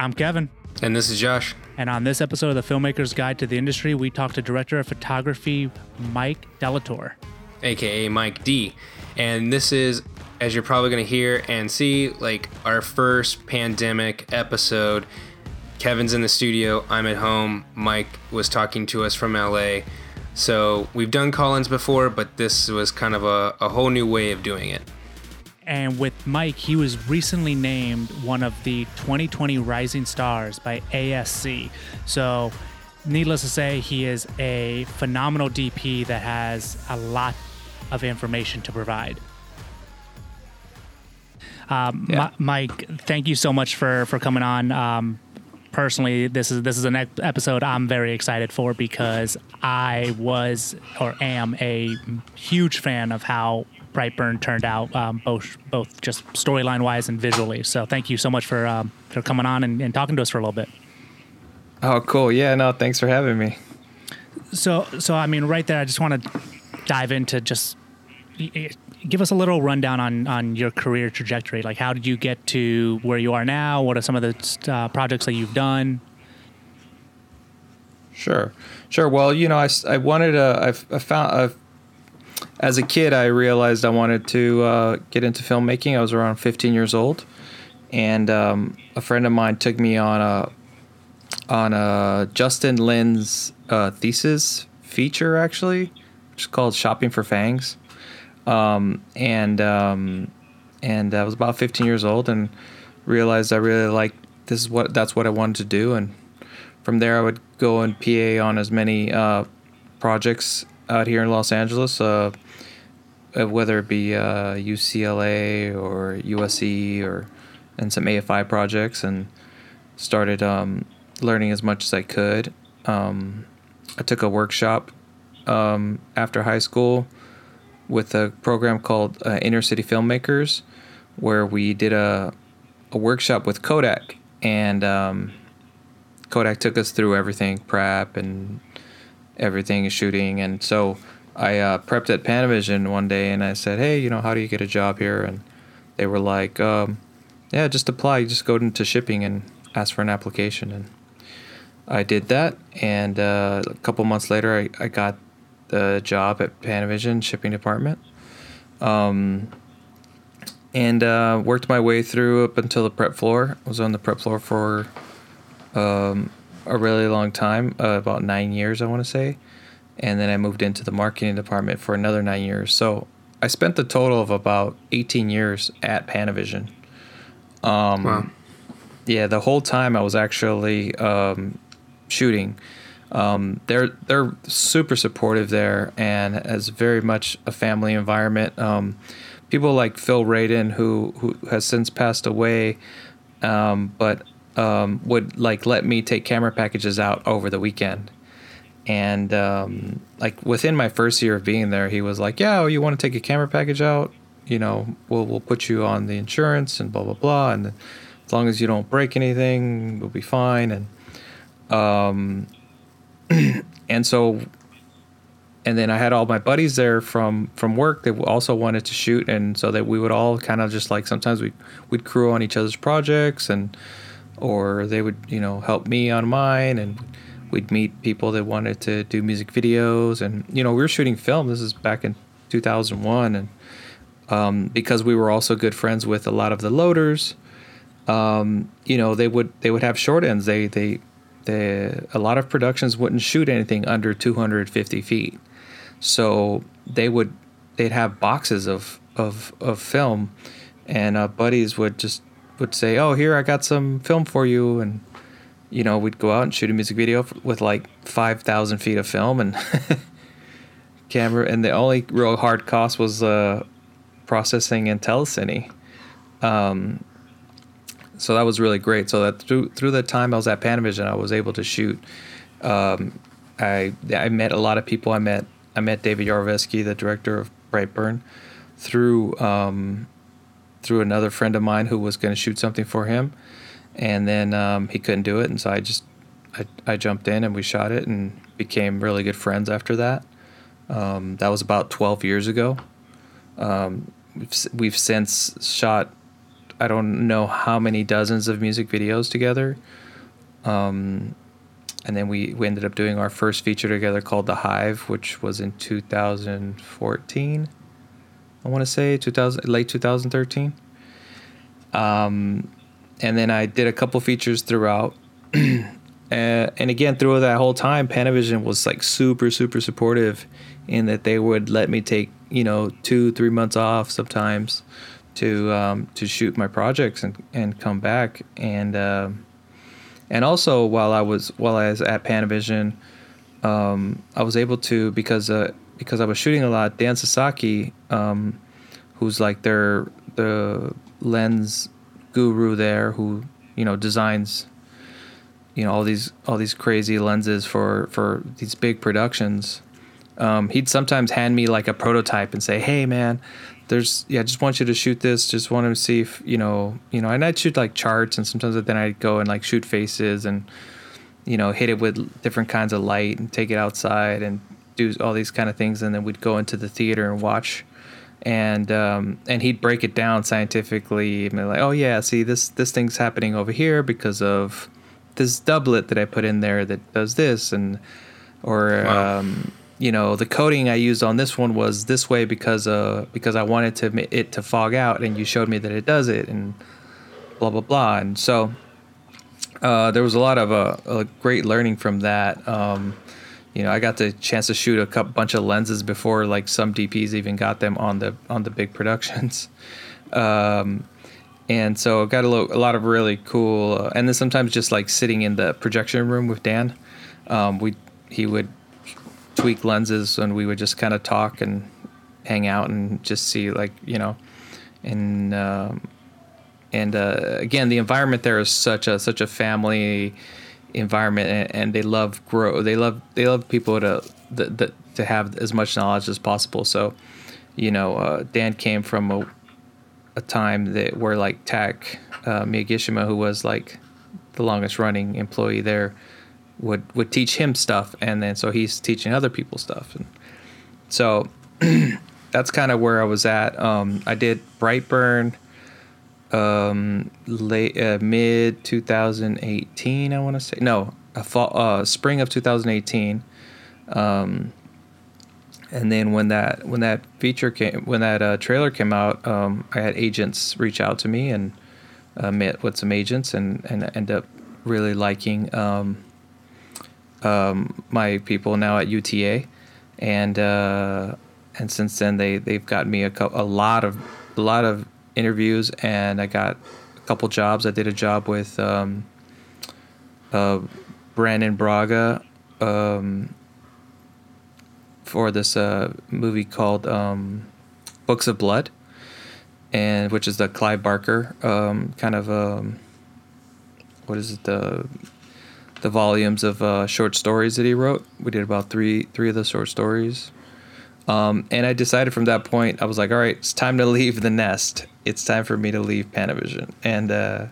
I'm Kevin. And this is Josh. And on this episode of the Filmmaker's Guide to the Industry, we talk to director of photography Mike Dallatorre, aka Mike D. And this is, as you're probably going to hear and see, like our first pandemic episode. Kevin's in the studio, I'm at home. Mike was talking to us from LA. So we've done call ins before, but this was kind of a, a whole new way of doing it. And with Mike, he was recently named one of the 2020 Rising Stars by ASC. So, needless to say, he is a phenomenal DP that has a lot of information to provide. Um, yeah. Mike, thank you so much for for coming on. Um, personally, this is this is an episode I'm very excited for because I was or am a huge fan of how Brightburn turned out, um, both both just storyline wise and visually. So thank you so much for um, for coming on and, and, talking to us for a little bit. Oh, cool. Yeah, no, thanks for having me. So, so I mean, right there, I just want to dive into just give us a little rundown on on your career trajectory. Like, how did you get to where you are now? What are some of the uh, projects that you've done? Sure, sure. Well, you know, I, I wanted to. I've, I found I've as a kid, I realized I wanted to uh, get into filmmaking. I was around 15 years old, and um, a friend of mine took me on a on a Justin Lin's uh, thesis feature, actually, which is called "Shopping for Fangs," um, and um, and I was about 15 years old and realized I really liked this is what that's what I wanted to do, and from there I would go and PA on as many uh, projects out here in Los Angeles, uh, uh whether it be uh, UCLA or USC or and some AFI projects, and started um, learning as much as I could. Um, I took a workshop um, after high school with a program called uh, Inner City Filmmakers, where we did a a workshop with Kodak, and um, Kodak took us through everything prep and everything is shooting. And so I uh, prepped at Panavision one day and I said, hey, you know, how do you get a job here? And they were like, um, yeah, just apply. Just go into shipping and ask for an application. And I did that. And uh, a couple months later, I, I got the job at Panavision shipping department. Um, and uh, worked my way through up until the prep floor. I was on the prep floor for um, a really long time, uh, about nine years, I want to say. And then I moved into the marketing department for another nine years. So I spent the total of about 18 years at Panavision. Um, wow. Yeah, the whole time I was actually um, shooting. Um, they're they're super supportive there, and as very much a family environment. Um, people like Phil Radin, who who has since passed away, um, but um, would like let me take camera packages out over the weekend. And um, like within my first year of being there, he was like, "Yeah, you want to take a camera package out? You know, we'll we'll put you on the insurance and blah blah blah, and as long as you don't break anything, we'll be fine." And um, and so and then I had all my buddies there from from work that also wanted to shoot, and so that we would all kind of just like sometimes we we'd crew on each other's projects, and or they would you know help me on mine and we'd meet people that wanted to do music videos. And you know we were shooting film. This is back in 2001 and um, because we were also good friends with a lot of the loaders um, you know they would they would have short ends. They they they a lot of productions wouldn't shoot anything under 250 feet. So they would they'd have boxes of of of film and uh, buddies would just would say, "Oh, here I got some film for you," and you know we'd go out and shoot a music video with like five thousand feet of film and camera, and the only real hard cost was uh, processing in telecine. Um, so that was really great. So that through through the time I was at Panavision, I was able to shoot. Um, I I met a lot of people. I met I met David Yarovesky, the director of Brightburn, through um, through another friend of mine who was going to shoot something for him, and then um, he couldn't do it, and so I just I, I jumped in and we shot it and became really good friends after that. Um, that was about 12 years ago. Um, we've, we've since shot I don't know how many dozens of music videos together. Um, and then we, we ended up doing our first feature together called The Hive, which was in 2014. I want to say 2000 late 2013. Um, and then I did a couple features throughout. uh, and again, through that whole time, Panavision was like super, super supportive in that they would let me take, you know, two, three months off sometimes to um, to shoot my projects and, and come back. And uh, and also while I was while I was at Panavision, um, I was able to because uh, because I was shooting a lot. Dan Sasaki, um, who's like their the lens guru there, who you know designs you know all these all these crazy lenses for for these big productions. Um, he'd sometimes hand me like a prototype and say, "Hey, man, there's yeah, I just want you to shoot this. Just want to see if you know you know." And I'd shoot like charts, and sometimes then I'd go and like shoot faces and you know hit it with different kinds of light and take it outside and do all these kind of things, and then we'd go into the theater and watch. And um, and he'd break it down scientifically and be like, oh yeah, see this this thing's happening over here because of this doublet that I put in there that does this and or Wow. um, you know the coating I used on this one was this way because uh because I wanted to it to fog out and you showed me that it does it and blah blah blah and so uh, there was a lot of uh, a great learning from that. Um, you know, I got the chance to shoot a couple, bunch of lenses before like some DPs even got them on the on the big productions. Um, and so I got a, lo- a lot of really cool, uh, and then sometimes just like sitting in the projection room with Dan, um, we he would tweak lenses and we would just kind of talk and hang out and just see like you know, and um, and uh, again the environment there is such a such a family environment and, and they love grow they love they love people to the, to have as much knowledge as possible. So you know uh, Dan came from a, a time that where like Tak uh, Miyagishima who was like the longest running employee there would would teach him stuff and then so he's teaching other people stuff. And so that's kind of where I was at. Um, I did Brightburn um late uh, mid 2018 i want to say. No fall uh spring of 2018 um and then when that when that feature came when that uh, trailer came out um i had agents reach out to me and uh, met with some agents and and end up really liking um um my people now at uta and uh and since then they they've got me a, cou- a lot of a lot of interviews and I got a couple jobs. I did a job with um, uh, Brannon Braga um, for this uh, movie called um, Books of Blood, and which is the Clive Barker um, kind of um, what is it the the volumes of uh, short stories that he wrote. We did about three three of the short stories. Um, and I decided from that point, I was like, all right, it's time to leave the nest. It's time for me to leave Panavision. And uh,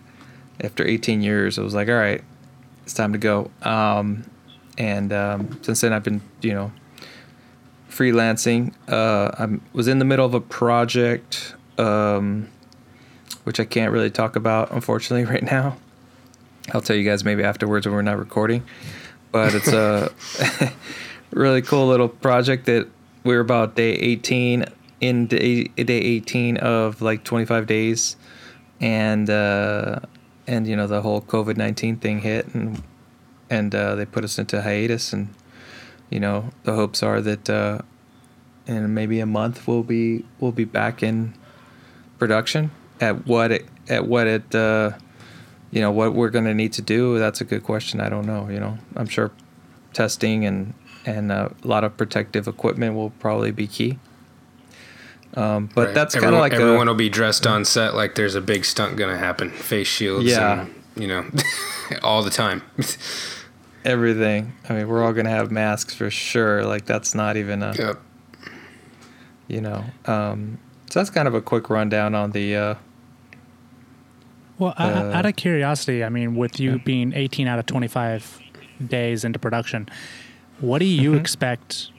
after 18 years, I was like, all right, it's time to go. Um, and um, since then, I've been, you know, freelancing. Uh, I was in the middle of a project, um, which I can't really talk about, unfortunately, right now. I'll tell you guys maybe afterwards when we're not recording. But it's a really cool little project that we're about day 18 in day, day 18 of like 25 days. And uh and you know the whole covid-19 thing hit and and uh they put us into hiatus. And you know the hopes are that uh in maybe a month we'll be we'll be back in production. At what it at what it uh you know what we're going to need to do that's a good question. I don't know you know. I'm sure testing and and uh, a lot of protective equipment will probably be key. Um, but Right. that's kind of like everyone a, will be dressed on set like there's a big stunt gonna happen, face shields, Yeah. and, you know, all the time. everything. I mean, we're all gonna have masks for sure. Like that's not even a Yep. you know. Um, so that's kind of a quick rundown on the. Uh, Well, o- Uh, out of curiosity, I mean, with you yeah. being 18 out of 25 days into production, what do you Mhm. expect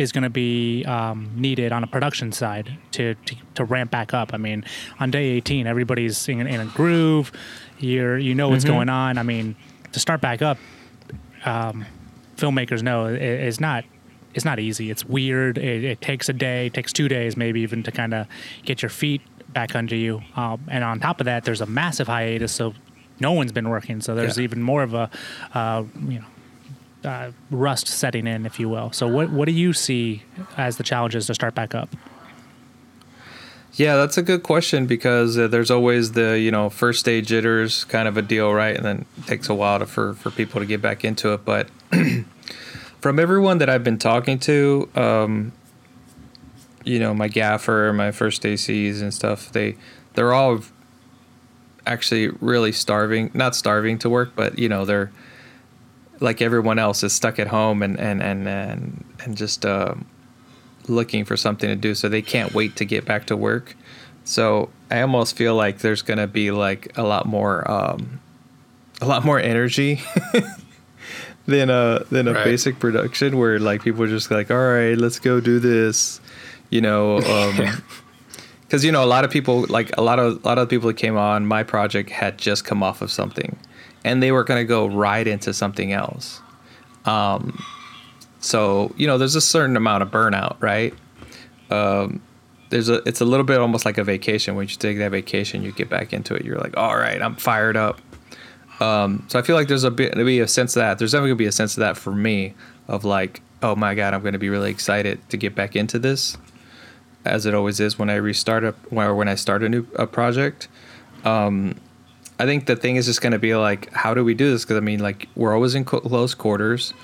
is going to be um, needed on a production side to, to, to ramp back up. I mean, on day 18, everybody's in, in a groove. You're you know what's Mm-hmm. going on. I mean, to start back up, um, filmmakers know it, it's not it's not easy. It's weird. It, it takes a day, takes two days, maybe even to kind of get your feet back under you. Um, and on top of that, there's a massive hiatus, so no one's been working. So there's Yeah. even more of a uh, you know uh, rust setting in, if you will. So what what do you see as the challenges to start back up? Yeah, that's a good question because uh, there's always the you know first day jitters kind of a deal, right? And then it takes a while to, for for people to get back into it. But from everyone that I've been talking to, um, you know, my gaffer, my first ACs and stuff, they they're all actually really starving, not starving to work, but you know they're like everyone else is stuck at home and and and and and just. Um, looking for something to do so they can't wait to get back to work so i almost feel like there's going to be like a lot more um a lot more energy than a than a Right. basic production where like people are just like all right let's go do this you know um because you know a lot of people like a lot of a lot of people that came on my project had just come off of something and they were going to go right into something else. Um so you know there's a certain amount of burnout right? Um there's a it's a little bit almost like a vacation. When you take that vacation you get back into it. You're like all right i'm fired up. Um so i feel like there's a bit be a sense of that there's definitely gonna be a sense of that for me of like oh my god i'm gonna be really excited to get back into this as it always is when i restart a or when i start a new a project. Um i think the thing is just gonna be like how do we do this? Because i mean like we're always in close quarters.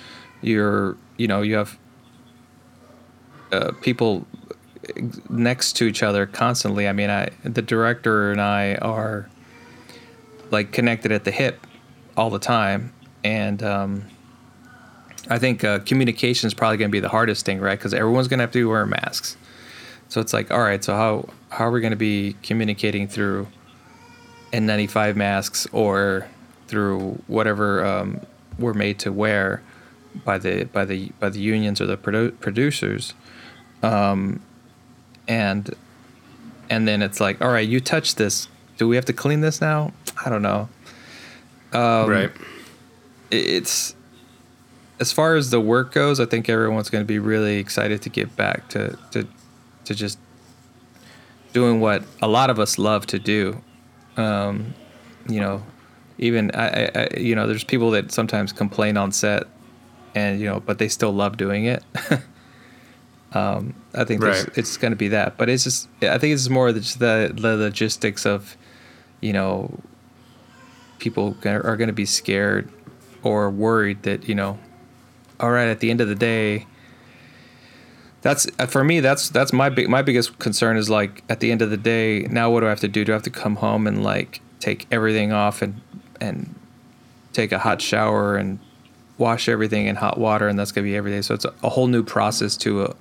You're you know you have uh, people next to each other constantly. I mean i the director and i are like connected at the hip all the time. And um i think uh, communication is probably going to be the hardest thing right? Because everyone's going to have to be wearing masks. So it's like all right so how how are we going to be communicating through n95 masks or through whatever um, we're made to wear by the by the by the unions or the produ- producers um and and then it's like all right you touch this. Do we have to clean this now? I don't know. Um, right. it's as far as the work goes i think everyone's going to be really excited to get back to to to just doing what a lot of us love to do um you know even I, I, you know there's people that sometimes complain on set and you know but they still love doing it um i think Right. it's going to be that but it's just i think it's more just the, the logistics of you know people are going to be scared or worried that you know all right at the end of the day that's uh, for me that's that's my big my biggest concern is like at the end of the day now what do i have to do? Do i have to come home and like take everything off and and take a hot shower and wash everything in hot water and that's going to be every day? So it's a, whole new process to a,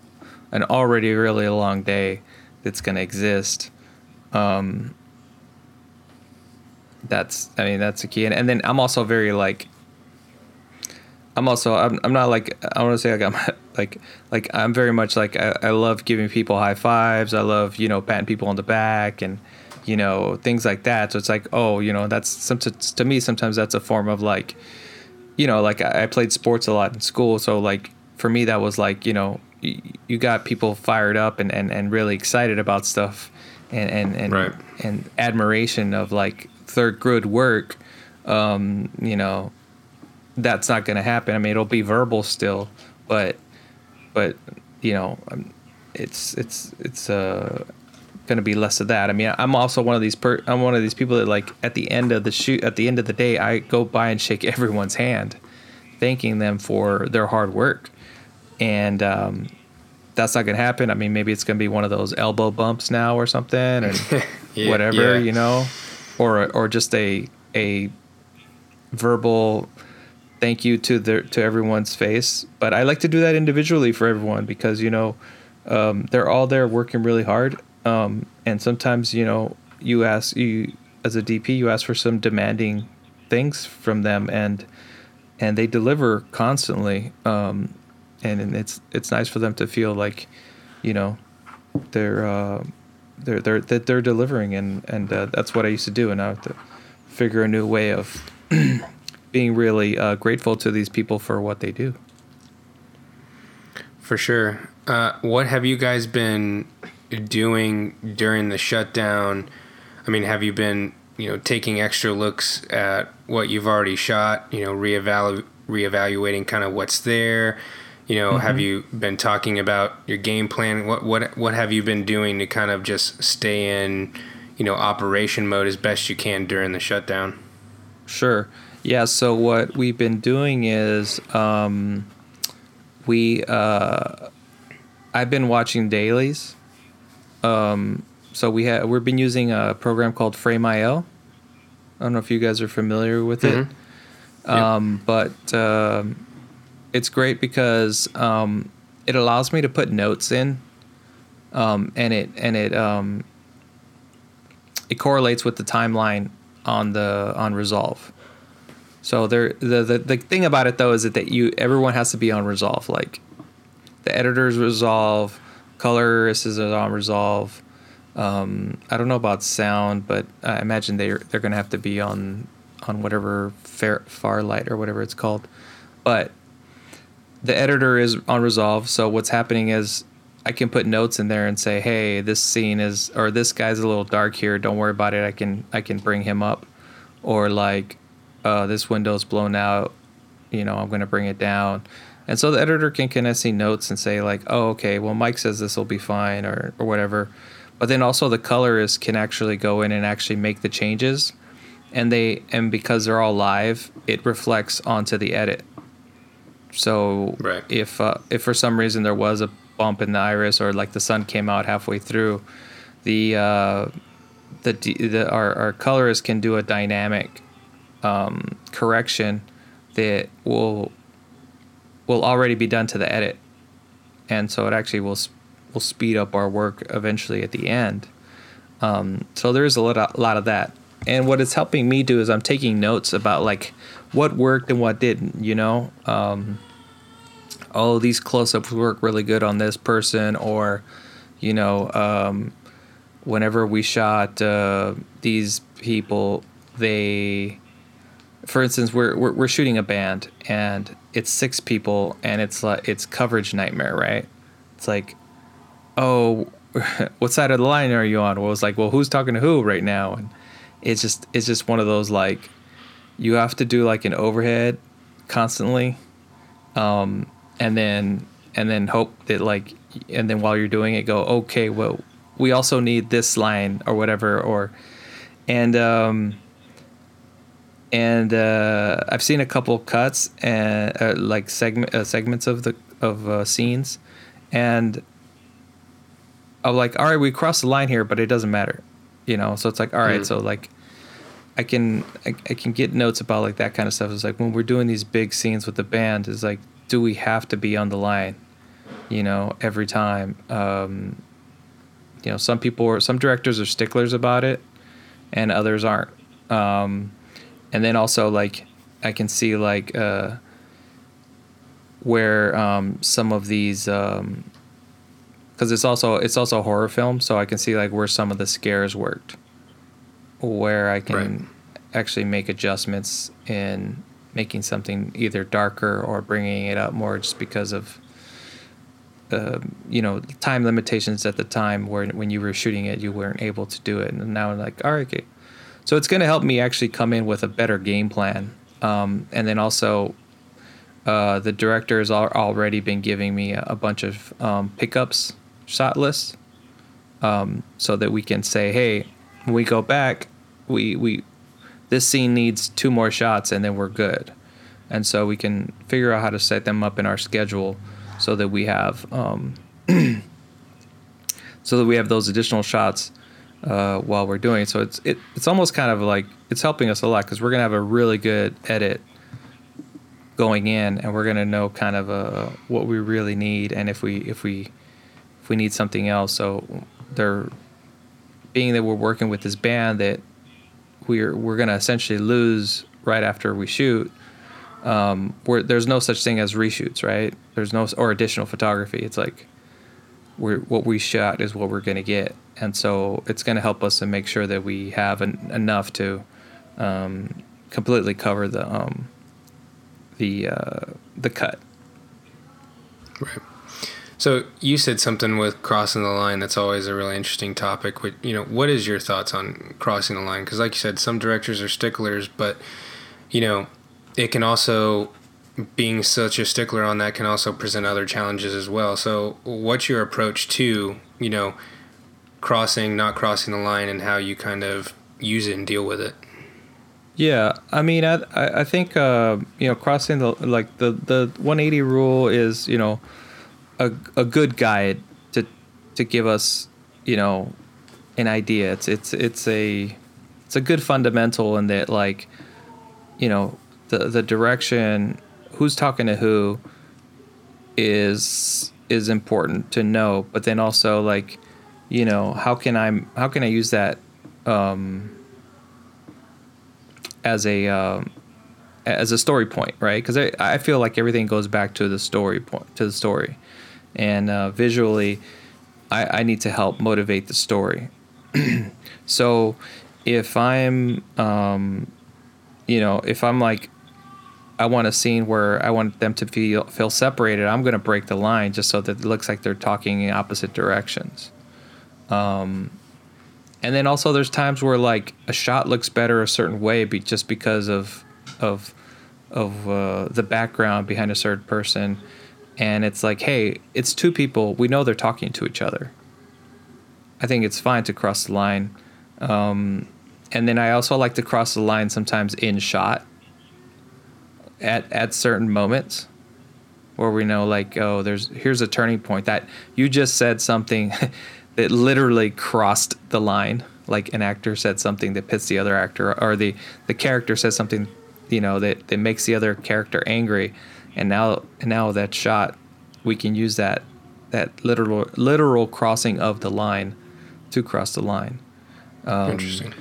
an already really long day that's going to exist. Um that's i mean that's the key. And, and then i'm also very like i'm also i'm, I'm not like i want to say like i'm like like i'm very much like I, I love giving people high fives. I love you know patting people on the back and you know things like that. So it's like oh you know that's some to, to me sometimes that's a form of like you know like I, I played sports a lot in school. So like for me that was like you know you, you got people fired up and, and and really excited about stuff and and and, Right. and admiration of like third good work um you know that's not going to happen. I mean it'll be verbal still but but you know um, it's it's it's uh going to be less of that. I mean i'm also one of these per i'm one of these people that like at the end of the shoot at the end of the day i go by and shake everyone's hand thanking them for their hard work. And um that's not going to happen. I mean maybe it's going to be one of those elbow bumps now or something or Yeah, whatever yeah. you know? Or or just a a verbal thank you to the to everyone's face but i like to do that individually for everyone because you know um, they're all there working really hard um, and sometimes you know you ask you as a dp you ask for some demanding things from them and and they deliver constantly um, and it's it's nice for them to feel like, you know, they're uh, they're they're that they're delivering, and and uh, that's what I used to do, and I have to figure a new way of being really uh, grateful to these people for what they do. For sure. Uh, what have you guys been doing during the shutdown? I mean, have you been, you know, taking extra looks at what you've already shot? You know, reevalu- reevaluating kind of what's there. You know, mm-hmm. have you been talking about your game plan? What what what have you been doing to kind of just stay in, you know, operation mode as best you can during the shutdown? Sure. Yeah. So what we've been doing is um, we uh, I've been watching dailies. Um, so we have we've been using a program called Frame.io. I don't know if you guys are familiar with mm-hmm. it, um, yep. but um, it's great because um, it allows me to put notes in, um, and it and it um, it correlates with the timeline on the on Resolve. So there, the, the the thing about it though is that, that you everyone has to be on Resolve. Like the editors resolve, colorists is on resolve. Um, I don't know about sound, but I imagine they're they're gonna have to be on on whatever fair, Fairlight or whatever it's called. But the editor is on resolve, so what's happening is I can put notes in there and say, "Hey, this scene is or this guy's a little dark here. Don't worry about it. I can I can bring him up." Or like, uh, "This window's blown out. You know, I'm gonna bring it down." And so the editor can kind of see notes and say like, oh, okay, well, Mike says this will be fine or, or whatever. But then also the colorist can actually go in and actually make the changes. And they and because they're all live, it reflects onto the edit. So right. if uh, if for some reason there was a bump in the iris or like the sun came out halfway through, the uh, the, the our, our colorist can do a dynamic um, correction that will will already be done to the edit, and so it actually will will speed up our work eventually at the end. Um, so there's a lot, a lot of that, and what it's helping me do is I'm taking notes about like what worked and what didn't. You know, um, oh these close-ups work really good on this person, or you know, um, whenever we shot uh, these people, they for instance, we're, we're, we're shooting a band and it's six people and it's like it's coverage nightmare, right? It's like, oh, what side of the line are you on? Well, it's like, well, who's talking to who right now? And it's just it's just one of those like, you have to do like an overhead constantly, um, and then and then hope that like and then while you're doing it, go okay, well, we also need this line or whatever or, and um and uh, I've seen a couple cuts and uh, like segment uh, segments of the of uh, scenes, and I'm like, all right, we crossed the line here, but it doesn't matter, you know. So it's like, all right, mm. so like, I can I, I can get notes about like that kind of stuff. It's like when we're doing these big scenes with the band, is like, do we have to be on the line, you know, every time? Um, you know, some people are some directors are sticklers about it, and others aren't. Um, and then also like I can see like uh, where um, some of these because um, it's also it's also a horror film, so I can see like where some of the scares worked, where I can right. actually make adjustments in making something either darker or bringing it up more just because of uh, you know time limitations at the time where when you were shooting it you weren't able to do it and now I'm like all right okay so it's going to help me actually come in with a better game plan. Um, and then also, uh, the director has al- already been giving me a, bunch of um, pickups, shot lists, um, so that we can say, hey, when we go back, we we this scene needs two more shots, and then we're good. And so we can figure out how to set them up in our schedule, so that we have um, so that we have those additional shots uh, while we're doing it. So it's it, it's almost kind of like it's helping us a lot because we're gonna have a really good edit going in, and we're gonna know kind of uh, what we really need, and if we if we if we need something else. So they're being that we're working with this band that we're we're gonna essentially lose right after we shoot. um, where there's no such thing as reshoots, right? There's no or additional photography. It's like we're what we shot is what we're gonna get, and so it's gonna help us to make sure that we have an, enough to um, completely cover the um, the uh, the cut. Right. So you said something with crossing the line. That's always a really interesting topic. You know, what is your thoughts on crossing the line? Because, like you said, some directors are sticklers, but you know, it can also being such a stickler on that can also present other challenges as well. So, what's your approach to you know crossing, not crossing the line, and how you kind of use it and deal with it? Yeah, I mean, I I think uh, you know crossing the like the the 180 rule is you know a a good guide to to give us you know an idea. It's it's it's a it's a good fundamental in that like you know the the direction who's talking to who is is important to know but then also like you know how can i how can i use that um as a um as a story point right because I, I feel like everything goes back to the story point to the story and uh, visually I, I need to help motivate the story so if i'm um you know if i'm like I want a scene where I want them to feel feel separated. I'm going to break the line just so that it looks like they're talking in opposite directions. Um, and then also there's times where like a shot looks better a certain way, be, just because of of of uh, the background behind a certain person, and it's like, hey, it's two people. We know they're talking to each other. I think it's fine to cross the line. Um, and then I also like to cross the line sometimes in shot at at certain moments where we know like oh there's here's a turning point that you just said something that literally crossed the line like an actor said something that pits the other actor or the the character says something you know that that makes the other character angry and now and now that shot we can use that that literal literal crossing of the line to cross the line um, interesting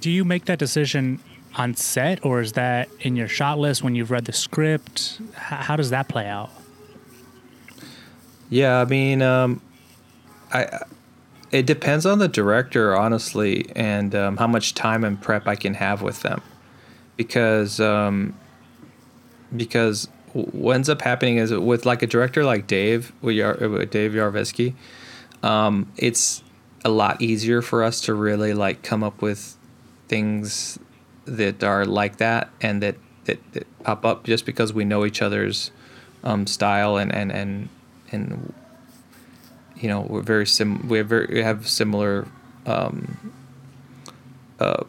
do you make that decision on set, or is that in your shot list when you've read the script? H- how does that play out? Yeah, I mean, um, I it depends on the director, honestly, and um, how much time and prep I can have with them, because um, because what ends up happening is with like a director like Dave, with Dave Yarovesky, um, it's a lot easier for us to really like come up with things that are like that and that, that, that pop up just because we know each other's um, style and, and, and, and, you know, we're very sim, we have, very, we have similar, um, uh,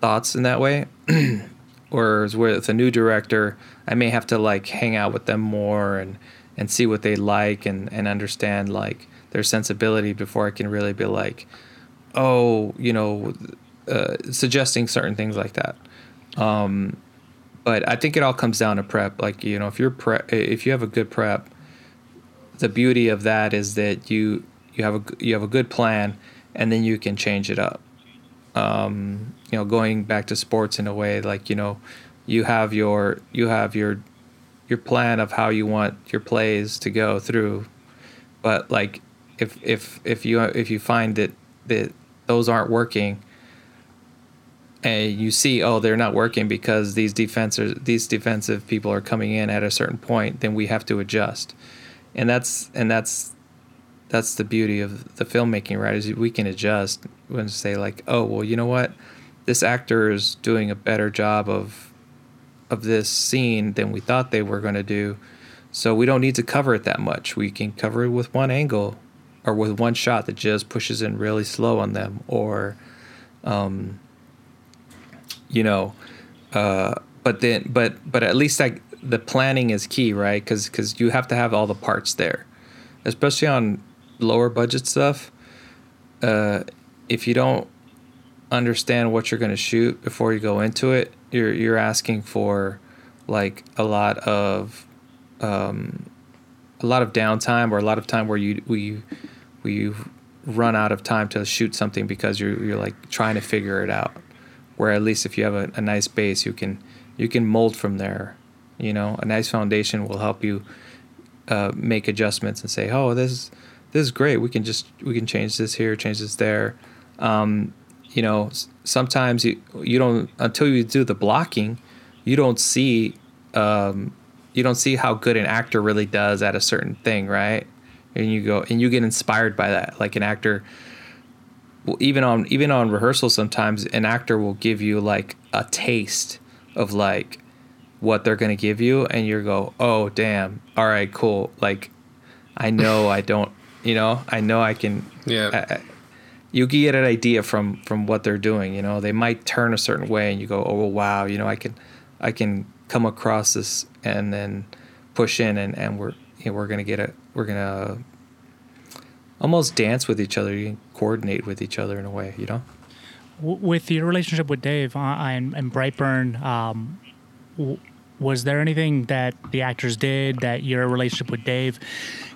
thoughts in that way. Whereas with a new director, I may have to like hang out with them more and, and see what they like and, and understand like their sensibility before I can really be like, oh, you know, uh, suggesting certain things like that. Um, but I think it all comes down to prep. Like you know, if you're prep, if you have a good prep, the beauty of that is that you you have a you have a good plan, and then you can change it up. Um, you know, going back to sports in a way, like you know, you have your you have your your plan of how you want your plays to go through, but like if if if you if you find that that those aren't working, and you see, oh, they're not working because these defenses, these defensive people are coming in at a certain point, then we have to adjust, and that's and that's that's the beauty of the filmmaking, right? Is we can adjust and say like, oh, well, you know what, this actor is doing a better job of of this scene than we thought they were going to do, so we don't need to cover it that much. We can cover it with one angle, or with one shot that just pushes in really slow on them, or um, you know, uh, but then but but at least like the planning is key, right? Because because you have to have all the parts there, especially on lower budget stuff. Uh, if you don't understand what you're going to shoot before you go into it, you're you're asking for like a lot of um, a lot of downtime or a lot of time where you we we run out of time to shoot something because you're you're like trying to figure it out where at least if you have a, a nice base, you can you can mold from there. You know, a nice foundation will help you uh, make adjustments and say, oh, this is this is great. We can just we can change this here, change this there. Um, you know, sometimes you you don't until you do the blocking, you don't see um, you don't see how good an actor really does at a certain thing, right? And you go and you get inspired by that. Like an actor, even on even on rehearsal, sometimes an actor will give you like a taste of like what they're gonna give you, and you go, oh damn, all right, cool. Like I know I don't, you know, I know I can. Yeah. I, I, you get an idea from from what they're doing. You know, they might turn a certain way, and you go, oh wow, you know, I can, I can come across this and then push in, and and we're you know, we're gonna get it. We're gonna almost dance with each other. You can coordinate with each other in a way. You know. With your relationship with Dave uh, and, and Brightburn, um, w- was there anything that the actors did that your relationship with Dave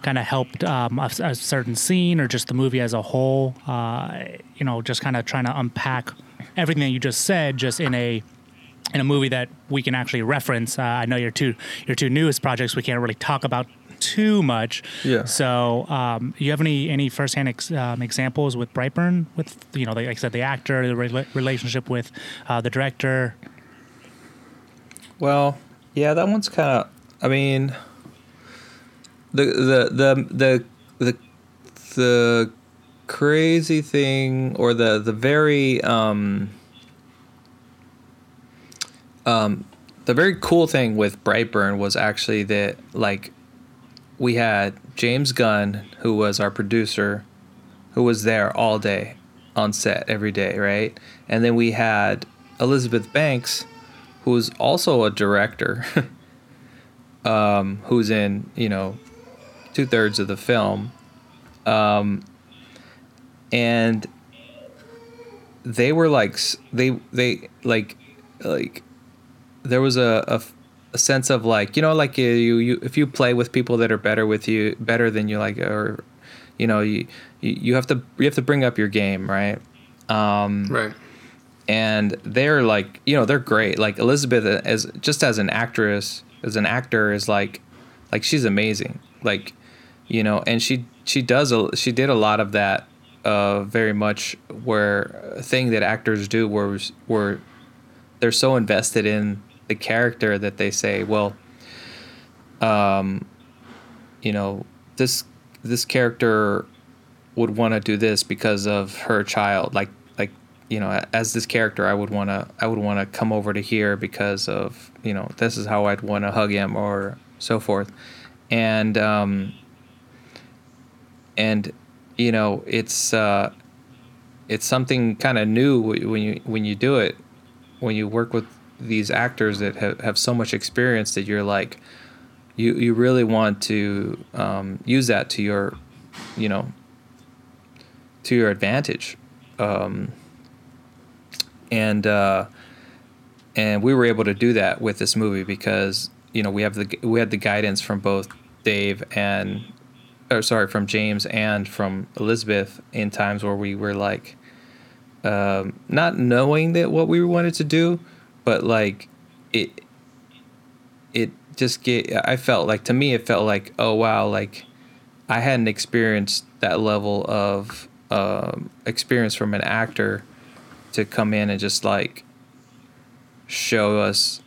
kind of helped um, a, a, certain scene or just the movie as a whole? Uh, you know, just kind of trying to unpack everything that you just said, just in a in a movie that we can actually reference. Uh, I know your two your two newest projects we can't really talk about too much. Yeah. So, um, you have any any firsthand ex, um, examples with Brightburn with you know, like I said, the actor, the re- relationship with uh, the director. Well, yeah, that one's kind of. I mean, the the the the the the crazy thing, or the the very um um the very cool thing with Brightburn was actually that like we had James Gunn, who was our producer, who was there all day on set every day, right? And then we had Elizabeth Banks, who's also a director, um, who's in you know two thirds of the film, um, and they were like they they like like there was a, a, a sense of like you know like you, you if you play with people that are better with you better than you like or you know you you have to you have to bring up your game right? Um, right and they're like you know they're great. Like elizabeth as just as an actress as an actor is like like she's amazing. Like you know and she she does a she did a lot of that uh very much where thing that actors do where where they're so invested in the character that they say well um you know this this character would want to do this because of her child. Like you know, as this character, I would want to, I would want to come over to here because of, you know, this is how I'd want to hug him or so forth, and um, and you know, it's uh, it's something kind of new when you when you do it, when you work with these actors that have, have so much experience that you're like, you you really want to um, use that to your, you know, to your advantage. Um, and uh, and we were able to do that with this movie because you know we have the we had the guidance from both Dave and or sorry from James and from Elizabeth in times where we were like um, not knowing that what we wanted to do, but like it it just get I felt like to me it felt like oh wow like I hadn't experienced that level of um, experience from an actor to come in and just like show us,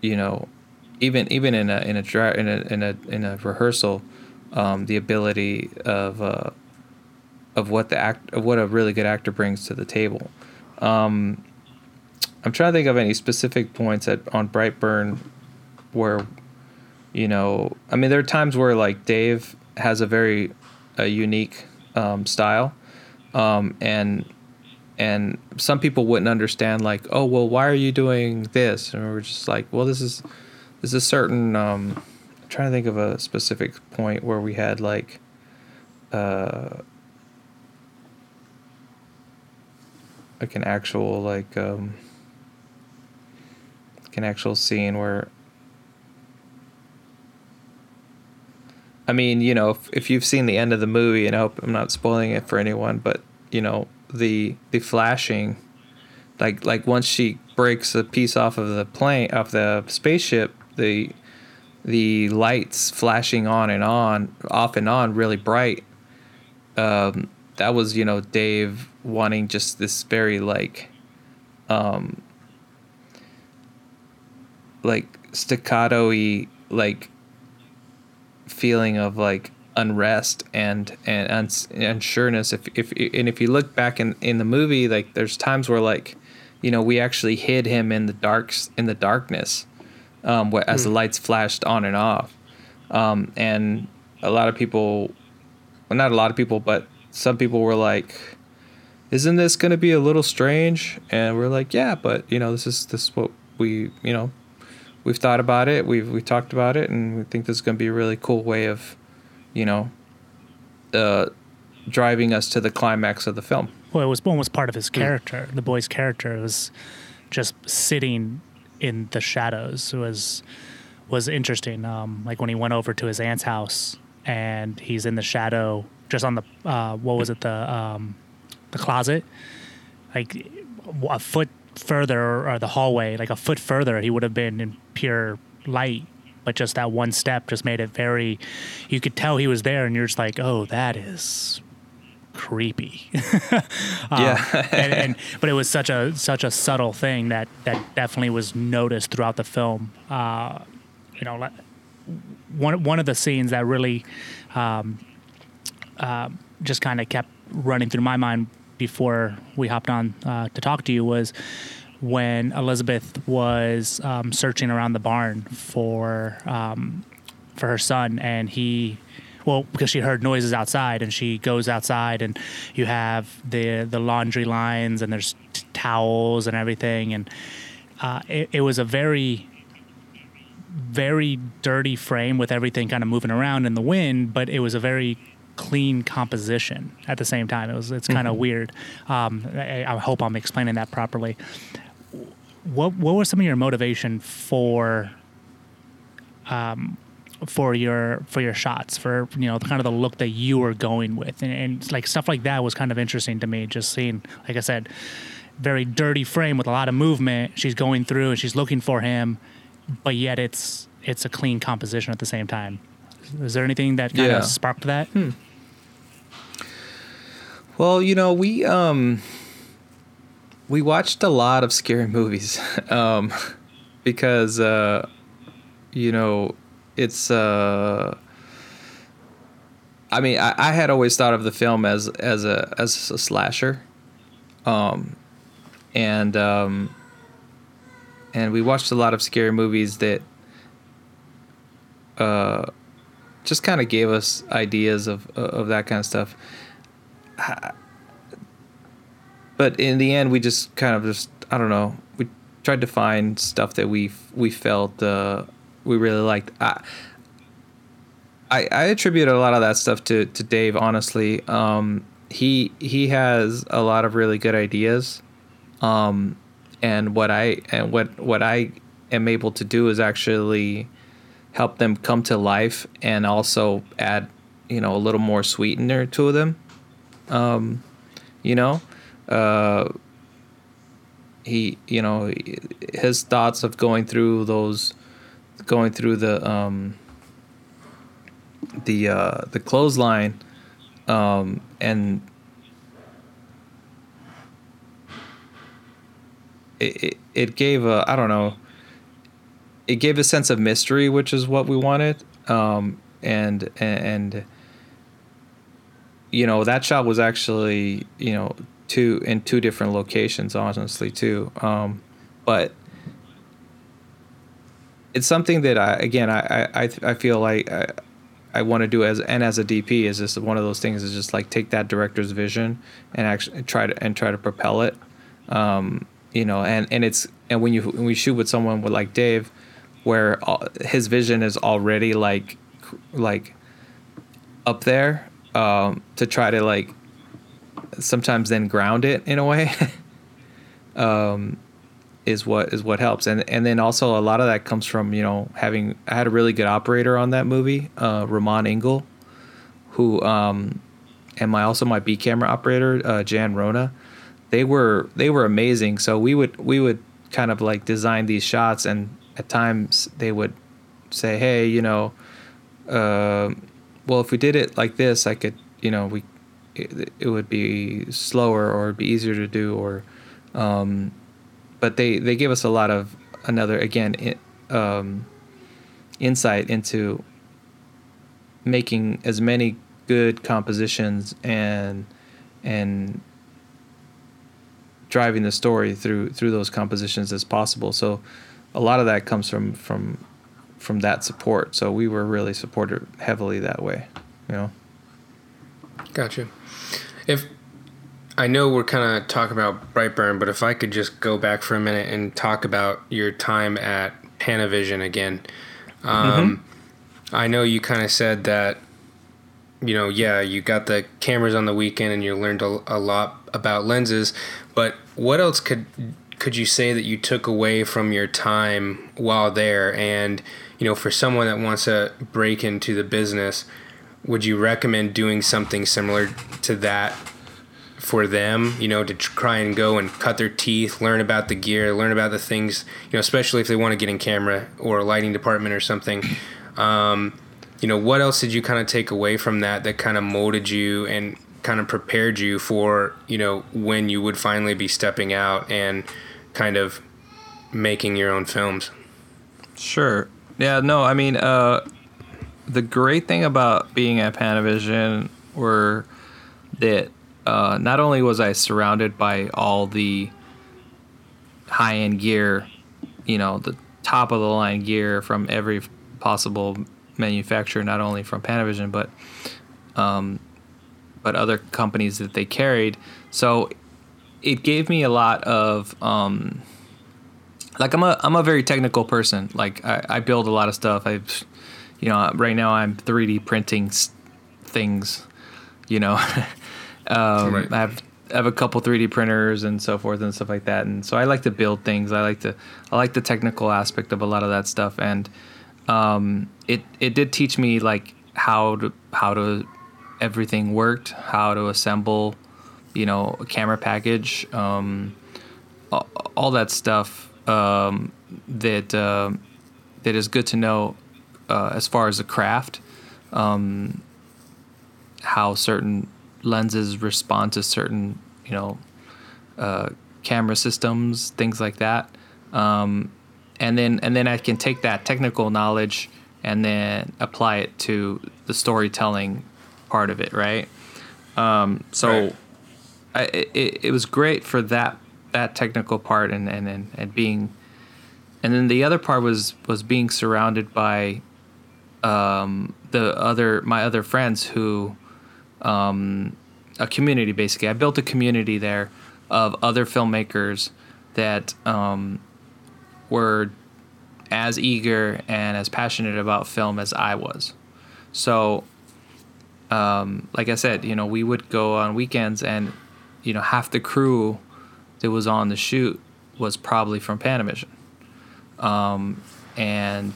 you know, even even in a in a in a in a in a rehearsal, um, the ability of uh, of what the act of what a really good actor brings to the table. Um, I'm trying to think of any specific points at on Brightburn where, you know, I mean, there are times where like Dave has a very a unique um, style, um, and and some people wouldn't understand like oh well why are you doing this? And we're just like well this is this is a certain um I'm trying to think of a specific point where we had like uh like an actual like um like an actual scene where I mean, you know, if, if you've seen the end of the movie, and I hope I'm not spoiling it for anyone, but you know, the the flashing like like once she breaks a piece off of the plane off the spaceship, the the lights flashing on and on, off and on, really bright. Um, that was you know Dave wanting just this very like, um, like staccato-y like feeling of like unrest and and uns- unsureness if if and if you look back in in the movie like there's times where like you know we actually hid him in the darks in the darkness um where, as the lights flashed on and off. Um and a lot of people well not a lot of people but some people were like isn't this going to be a little strange? And we're like yeah but you know this is this is what we you know we've thought about it we've we talked about it and we think this is going to be a really cool way of you know, uh, driving us to the climax of the film. Well, it was almost part of his character. The boy's character was just sitting in the shadows. It was was interesting. Um, like when he went over to his aunt's house and he's in the shadow, just on the uh, what was it the um, the closet, like a foot further or the hallway, like a foot further, he would have been in pure light but just that one step just made it very you could tell he was there and you're just like oh that is creepy. Um, yeah. and, and, but it was such a such a subtle thing that that definitely was noticed throughout the film. Uh, you know one one of the scenes that really um, uh, just kind of kept running through my mind before we hopped on uh, to talk to you was when Elizabeth was um, searching around the barn for um, for her son, and he, well, because she heard noises outside, and she goes outside, and you have the the laundry lines, and there's t- towels and everything, and uh, it, it was a very very dirty frame with everything kind of moving around in the wind, but it was a very clean composition at the same time. It was it's kind of mm-hmm. weird. Um, I, I, hope I'm explaining that properly what what was some of your motivation for um, for your for your shots for you know kind of the look that you were going with and, and, like stuff like that was kind of interesting to me just seeing like i said very dirty frame with a lot of movement she's going through and she's looking for him but yet it's it's a clean composition at the same time is there anything that kind yeah. of sparked that hmm. well you know we um we watched a lot of scary movies um, because uh, you know it's uh, I mean I, I, had always thought of the film as as a as a slasher um, and um, and we watched a lot of scary movies that uh, just kind of gave us ideas of of that kind of stuff but in the end, we just kind of just I don't know. We tried to find stuff that we we felt uh, we really liked. I, I, I attribute a lot of that stuff to to Dave. Honestly, um, he he has a lot of really good ideas, um, and what I and what what I am able to do is actually help them come to life and also add you know a little more sweetener to them. Um, you know, uh, he you know his thoughts of going through those going through the um, the uh, the clothesline um, and it, it, it gave a I don't know it gave a sense of mystery which is what we wanted um, and and you know that shot was actually you know two in two different locations, honestly, too. Um, but it's something that I again I I I feel like I, I want to do as and as a DP is just one of those things is just like take that director's vision and actually try to and try to propel it. Um, you know, and and it's and when you when we shoot with someone with like Dave, where his vision is already like like up there um, to try to like sometimes then ground it in a way um, is what is what helps and and then also a lot of that comes from you know having I had a really good operator on that movie uh, Ramon Engel who um, and my also my B camera operator uh, Jan Rona they were they were amazing. So we would we would kind of like design these shots, and at times they would say, "Hey, you know, uh, well, if we did it like this, I could, you know, we it, it would be slower or it'd be easier to do, or." Um, but they they gave us a lot of another again um, insight into making as many good compositions and and driving the story through through those compositions as possible. So a lot of that comes from from from that support. So we were really supported heavily that way, you know. Gotcha. If I know we're kind of talking about Brightburn, but if I could just go back for a minute and talk about your time at Panavision again. Um, mm-hmm. I know you kind of said that, you know, yeah, you got the cameras on the weekend and you learned a, a lot about lenses, but what else could could you say that you took away from your time while there? And you know, for someone that wants to break into the business, would you recommend doing something similar to that for them? You know, to try and go and cut their teeth, learn about the gear, learn about the things. You know, especially if they want to get in camera or a lighting department or something. Um, you know, what else did you kind of take away from that that kind of molded you and kind of prepared you for you know when you would finally be stepping out and kind of making your own films sure yeah no i mean uh the great thing about being at panavision were that uh, not only was i surrounded by all the high-end gear you know the top of the line gear from every possible manufacturer not only from panavision but um, but other companies that they carried. So it gave me a lot of um, like I'm a I'm a very technical person. Like I, I build a lot of stuff. I, you know, right now I'm 3D printing things. You know, um, right. I have I have a couple 3D printers and so forth and stuff like that. And so I like to build things. I like to I like the technical aspect of a lot of that stuff. And um, it it did teach me like how to how to everything worked, how to assemble, you know, a camera package, um, all, all, that stuff um, that uh, that is good to know uh, as far as the craft, um, how certain lenses respond to certain, you know, uh, camera systems, things like that, um, and then and then I can take that technical knowledge and then apply it to the storytelling part of it, right? Um, so right. I, it, it was great for that that technical part and, and, and, and being and then the other part was was being surrounded by um, the other my other friends who um, a community basically I built a community there of other filmmakers that um, were as eager and as passionate about film as I was so um, like I said, you know, we would go on weekends and, you know, half the crew that was on the shoot was probably from Panavision. Um, and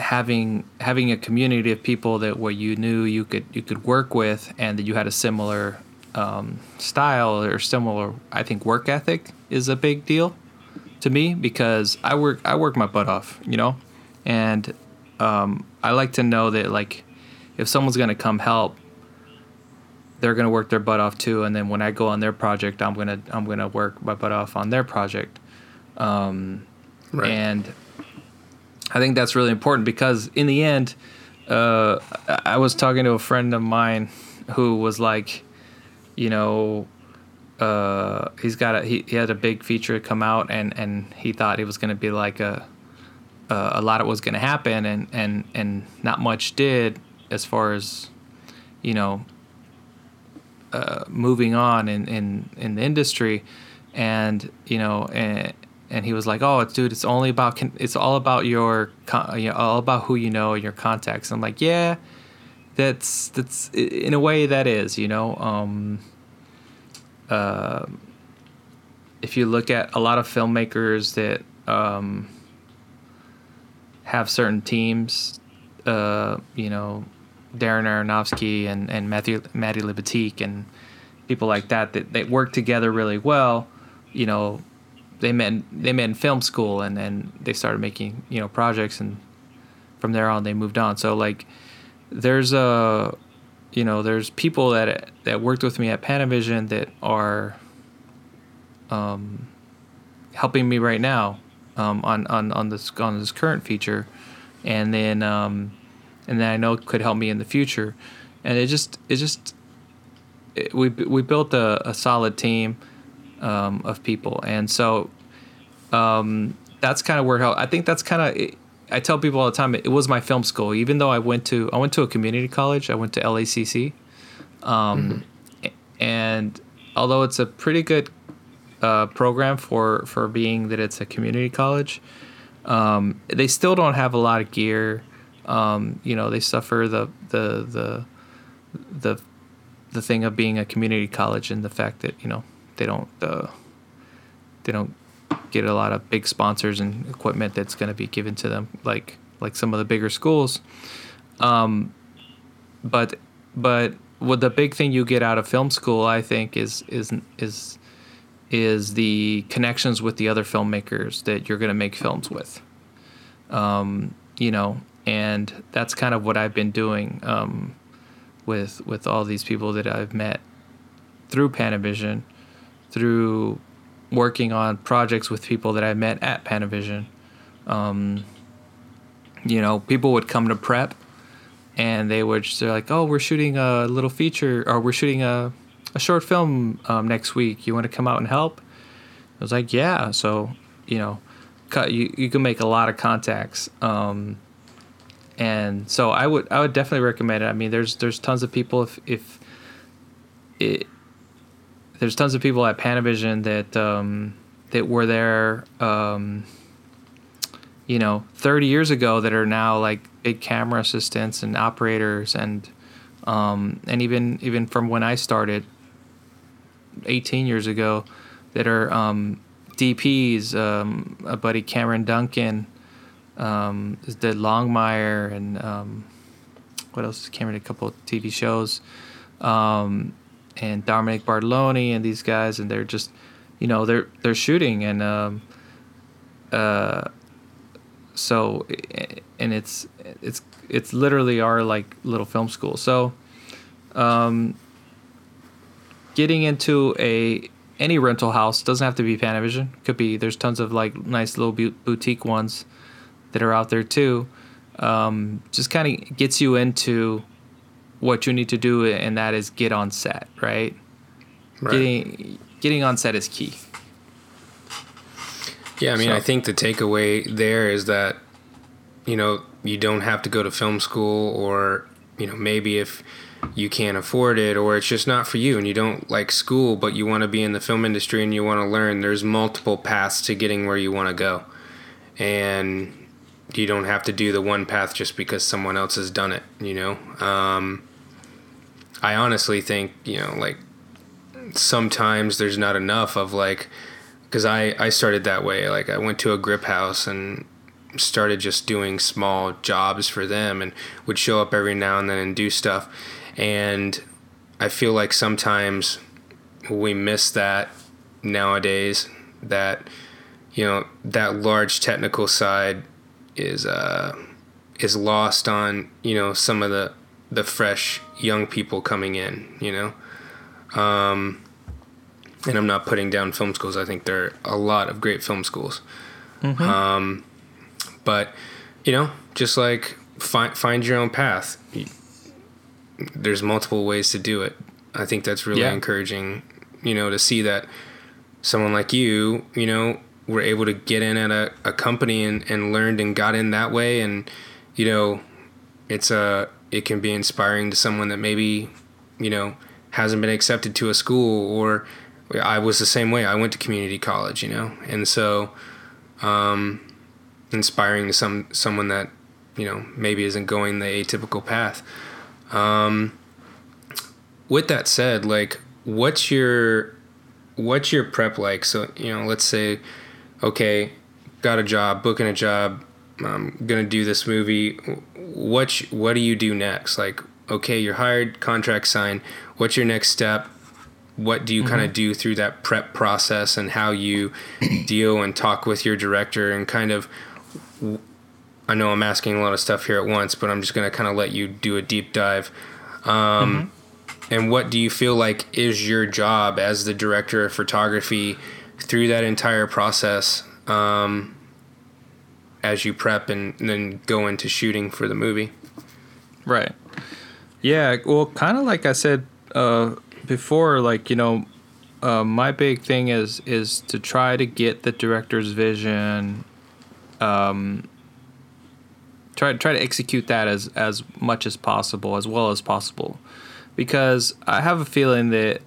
having having a community of people that where you knew you could you could work with and that you had a similar um, style or similar I think work ethic is a big deal to me because I work I work my butt off, you know, and um, I like to know that like if someone's gonna come help, they're gonna work their butt off too. And then when I go on their project, I'm gonna I'm gonna work my butt off on their project. Um, right. And I think that's really important because in the end, uh, I was talking to a friend of mine who was like, you know, uh, he's got a he, he had a big feature come out and and he thought it was going to be like a a lot of was going to happen, and and and not much did as far as you know uh, moving on in, in in the industry, and you know and and he was like, "Oh, it's, dude, it's only about it's all about your you know, all about who you know and your contacts." I'm like, "Yeah, that's that's in a way that is, you know." Um, uh, if you look at a lot of filmmakers that um, have certain teams, uh, you know, Darren Aronofsky and and Matthew Matty Libatique and people like that that, that work together really well. You know, they met they met in film school and then they started making you know projects and from there on they moved on. So like there's a you know there's people that that worked with me at Panavision that are um, helping me right now um, on on on this on this current feature, and then um, and then I know could help me in the future, and it just it just it, we we built a, a solid team um, of people, and so um, that's kind of where I think that's kind of I tell people all the time it, was my film school. Even though I went to I went to a community college, I went to LACC, um, mm-hmm. and although it's a pretty good uh, program for for being that it's a community college, um, they still don't have a lot of gear. Um, you know, they suffer the the the the the thing of being a community college and the fact that you know they don't uh, they don't get a lot of big sponsors and equipment that's going to be given to them, like like some of the bigger schools. Um, but but what the big thing you get out of film school, I think, is is is is the connections with the other filmmakers that you're going to make films with. Um, you know, and that's kind of what I've been doing um, with with all these people that I've met through Panavision, through working on projects with people that I met at Panavision. Um, you know, people would come to prep and they would they're like, "Oh, we're shooting a little feature or we're shooting a a short film um, next week. You want to come out and help?" I was like, "Yeah." So, you know, cut you you can make a lot of contacts. Um, and so I would I would definitely recommend it. I mean, there's there's tons of people if if it there's tons of people at Panavision that um, that were there, um, you know, 30 years ago that are now like big camera assistants and operators and um, and even even from when I started 18 years ago that are um, DPs. Um, a buddy Cameron Duncan um, did Longmire and what else? Cameron did a couple of TV shows. Um, and Dominic Bartoloni and these guys, and they're just, you know, they're they're shooting and um, uh, so and it's it's it's literally our like little film school. So, um, getting into a any rental house doesn't have to be Panavision. Could be there's tons of like nice little boutique ones that are out there too. Um, just kind of gets you into what you need to do, and that is get on set, right? right. Getting getting on set is key. Yeah, I mean, so. I think the takeaway there is that you know you don't have to go to film school, or you know maybe if you can't afford it or it's just not for you and you don't like school but you want to be in the film industry and you want to learn there's multiple paths to getting where you want to go and you don't have to do the one path just because someone else has done it you know um, I honestly think you know like sometimes there's not enough of like because I I started that way. Like I went to a grip house and started just doing small jobs for them and would show up every now and then and do stuff. And I feel like sometimes we miss that nowadays that you know that large technical side is uh is lost on you know some of the the fresh young people coming in, you know. Um, and I'm not putting down film schools. I think there are a lot of great film schools. Mm-hmm. Um, but you know, just like find find your own path. There's multiple ways to do it. I think that's really yeah. encouraging. You know, to see that someone like you, you know, were able to get in at a, a company and, and learned and got in that way and you know it's a it can be inspiring to someone that maybe you know hasn't been accepted to a school or I was the same way. I went to community college, you know, and so um, inspiring to some someone that you know maybe isn't going the atypical path. Um, with that said, like, what's your what's your prep like? So you know, let's say, okay, got a job, booking a job, I'm gonna do this movie. What what do you do next? Like, okay, you're hired, contract signed. What's your next step? what do you kind of do through that prep process and how you deal and talk with your director and kind of I know I'm asking a lot of stuff here at once, but I'm just going to kind of let you do a deep dive. Um, And what do you feel like is your job as the director of photography through that entire process um, as you prep and, and then go into shooting for the movie? Right. Yeah. Well, kind of like I said uh, before, like you know, uh, my big thing is is to try to get the director's vision. Um, try try to execute that as as much as possible, as well as possible, because I have a feeling that,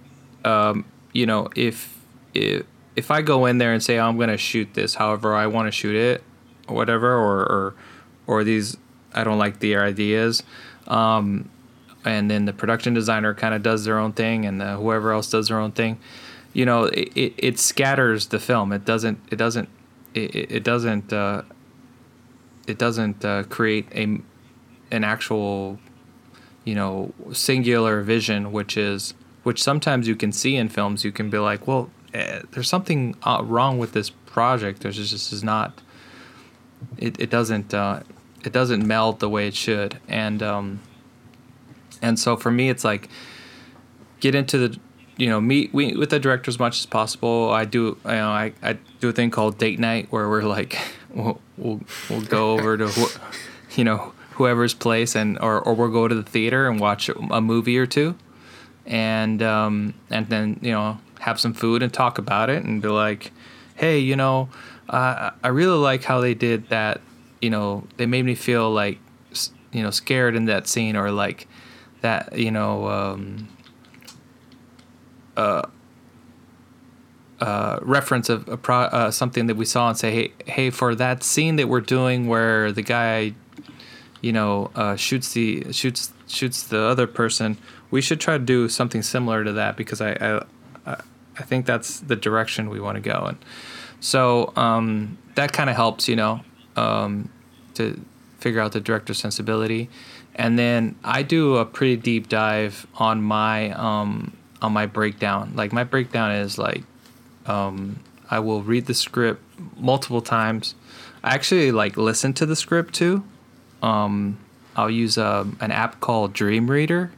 um, you know, if if if I go in there and say oh, I'm going to shoot this, however I want to shoot it, or whatever, or or or these I don't like the ideas. Um, and then the production designer kind of does their own thing, and the, whoever else does their own thing. You know, it, it, it scatters the film. It doesn't. It doesn't. It, it doesn't. Uh, it doesn't uh, create a an actual, you know, singular vision, which is which sometimes you can see in films. You can be like, well, eh, there's something uh, wrong with this project. There's just this is not. It it doesn't. Uh, it doesn't meld the way it should, and um, and so for me, it's like get into the, you know, meet we, with the director as much as possible. I do, you know, I, I do a thing called date night where we're like, we'll we'll, we'll go over to, wh- you know, whoever's place and or or we'll go to the theater and watch a movie or two, and um and then you know have some food and talk about it and be like, hey, you know, uh, I really like how they did that. You know, they made me feel like, you know, scared in that scene or like that. You know, um, uh, uh, reference of a pro, uh, something that we saw and say, hey, hey, for that scene that we're doing where the guy, you know, uh, shoots the shoots shoots the other person, we should try to do something similar to that because I I, I- think that's the direction we want to go and so um, that kind of helps, you know, um, to figure out the director's sensibility, and then I do a pretty deep dive on my um, on my breakdown. Like my breakdown is like um, I will read the script multiple times. I actually like listen to the script too. Um, I'll use um an app called Dream Reader,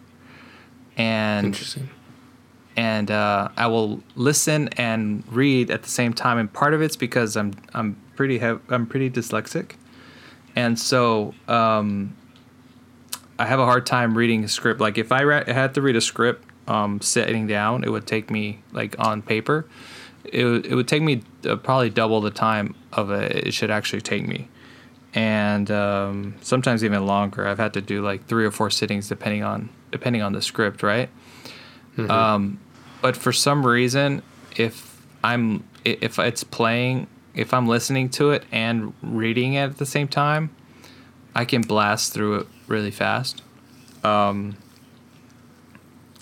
and. And uh, I will listen and read at the same time. And part of it's because I'm I'm pretty hev- I'm pretty dyslexic, and so um, I have a hard time reading a script. Like if I re- had to read a script um, sitting down, it would take me like on paper. It would, it would take me uh, probably double the time of a, it should actually take me, and um, sometimes even longer. I've had to do like three or four sittings depending on depending on the script, right? Um, but for some reason, if I'm if it's playing, if I'm listening to it and reading it at the same time, I can blast through it really fast. Um,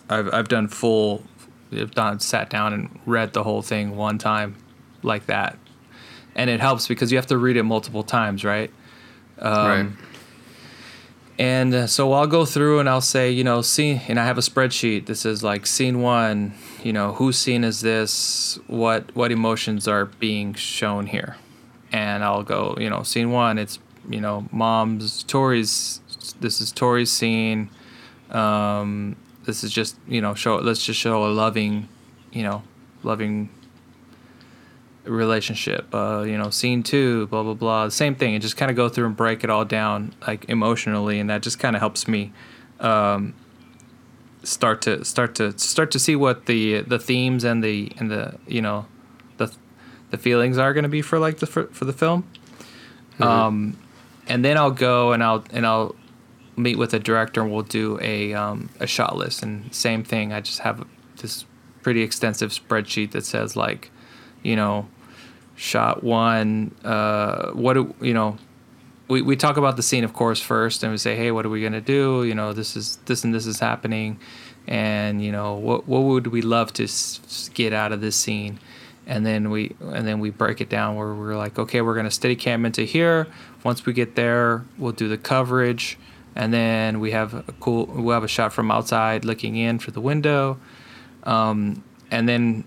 I've I've done full, I've done sat down and read the whole thing one time, like that, and it helps because you have to read it multiple times, right? Um, right. And uh, so I'll go through and I'll say, you know, scene, and I have a spreadsheet. This is like scene one. You know, whose scene is this? What what emotions are being shown here? And I'll go, you know, scene one. It's you know, mom's Tori's. This is Tori's scene. Um, this is just you know, show. Let's just show a loving, you know, loving relationship. Uh, you know, scene two, blah blah blah. Same thing, and just kind of go through and break it all down like emotionally, and that just kind of helps me um, start to start to start to see what the the themes and the and the you know the the feelings are going to be for like the for, for the film. Um, and then I'll go and I'll and I'll meet with a director and we'll do a um, a shot list and same thing. I just have this pretty extensive spreadsheet that says like, you know, shot one. Uh, what do you know? We, we talk about the scene, of course, first, and we say, hey, what are we gonna do? You know, this is this and this is happening, and you know, what what would we love to s- get out of this scene? And then we and then we break it down where we're like, okay, we're gonna Steadicam into here. Once we get there, we'll do the coverage, and then we have a cool we'll have a shot from outside looking in for the window, um, and then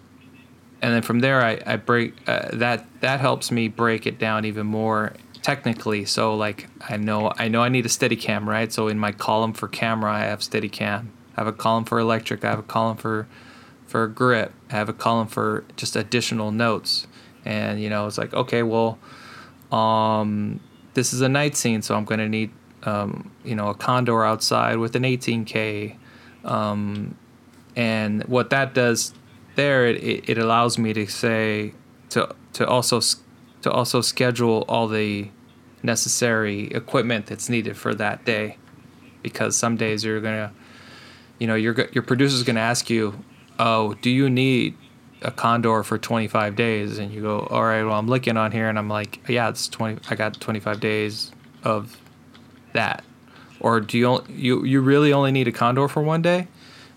and then from there I, I break uh, that that helps me break it down even more technically so like I know I know I need a Steadicam right? So in my column for camera I have Steadicam I have a column for electric. I have a column for for grip. I have a column for just additional notes. And you know it's like okay well um this is a night scene so I'm going to need um, you know a condor outside with an 18k um, and what that does there it, it allows me to say to to also to also schedule all the necessary equipment that's needed for that day. Because some days you're gonna you know your your producer's gonna ask you oh do you need a condor for 25 days? And you go all right well i'm looking on here and i'm like yeah it's 20 i got 25 days of that. Or do you you you really only need a condor for one day?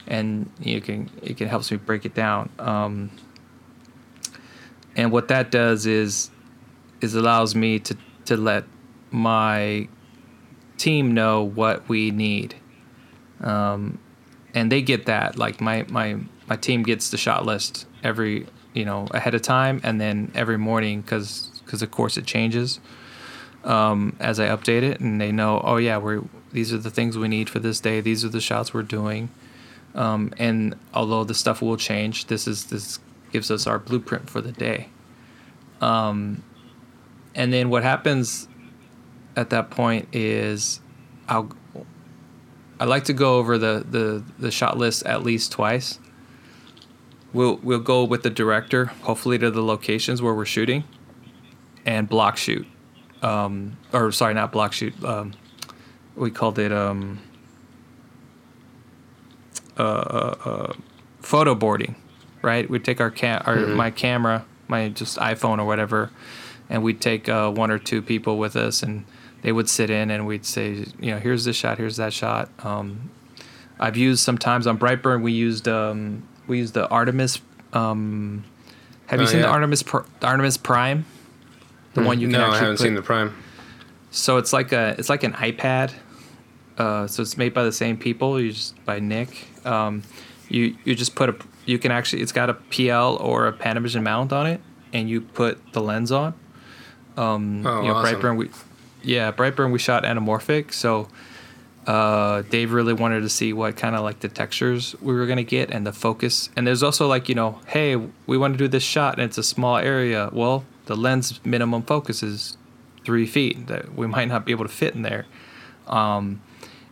And you can it can helps me break it down. Um, and what that does is is allows me to to let my team know what we need, um, and they get that. Like my my my team gets the shot list every you know ahead of time, and then every morning because because of course it changes um, as I update it, and they know oh yeah we're these are the things we need for this day. These are the shots we're doing um, and although the stuff will change, this is this gives us our blueprint for the day. Um, and then what happens at that point is I'll I like to go over the, the, the shot list at least twice. We'll we'll go with the director, hopefully to the locations where we're shooting, and block shoot, um, or sorry, not block shoot. Um, we called it um, uh, uh, uh, photo boarding, right? We'd take our cam, our mm-hmm. my camera, my just iPhone or whatever, and we'd take uh, one or two people with us, and they would sit in, and we'd say, you know, here's this shot, here's that shot. Um, I've used sometimes on Brightburn. We used um, we used the Artemis. Um, have you oh, seen yeah. the Artemis Artemis Prime? The mm, one you can no, actually I haven't put, seen the Prime. So it's like a it's like an iPad. Uh, so it's made by the same people. You just by Nick, um, you you just put a you can actually it's got a PL or a Panavision mount on it, and you put the lens on. Um, oh, you know, awesome. Brightburn we yeah Brightburn we shot anamorphic, so uh, Dave really wanted to see what kind of like the textures we were gonna get and the focus. And there's also like you know, hey, we want to do this shot and it's a small area. Well, the lens minimum focus is three feet that we might not be able to fit in there. Um,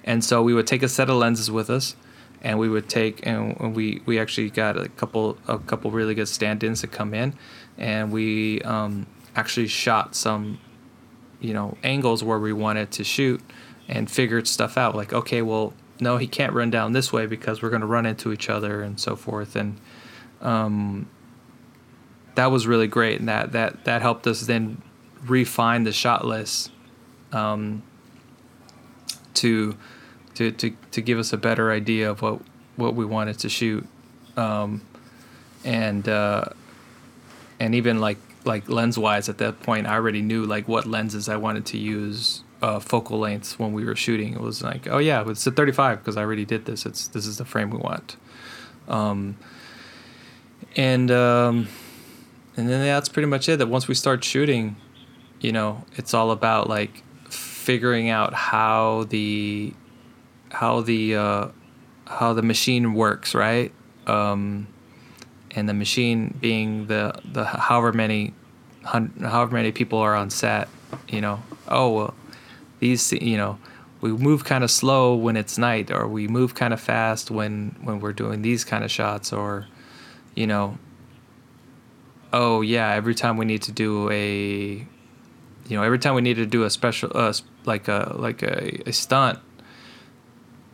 and so we would take a set of lenses with us and we would take and we we actually got a couple a couple really good stand-ins to come in, and we um, actually shot some, you know, angles where we wanted to shoot, and figured stuff out. Like, okay, well, no, he can't run down this way because we're going to run into each other and so forth, and um, that was really great, and that that that helped us then refine the shot list um, to to, to, to give us a better idea of what, what we wanted to shoot. Um, and, uh, and even like, like lens wise at that point, I already knew like what lenses I wanted to use, uh, focal lengths when we were shooting. It was like, oh yeah, it's a 35 because I already did this. It's, this is the frame we want. Um, and, um, and then that's pretty much it that once we start shooting, you know, it's all about like figuring out how the how the uh, how the machine works, right? Um, and the machine being the the however many however many people are on set, you know. Oh well, these you know we move kind of slow when it's night, or we move kind of fast when when we're doing these kind of shots, or you know. Oh yeah, every time we need to do a you know every time we need to do a special uh, like a like a, a stunt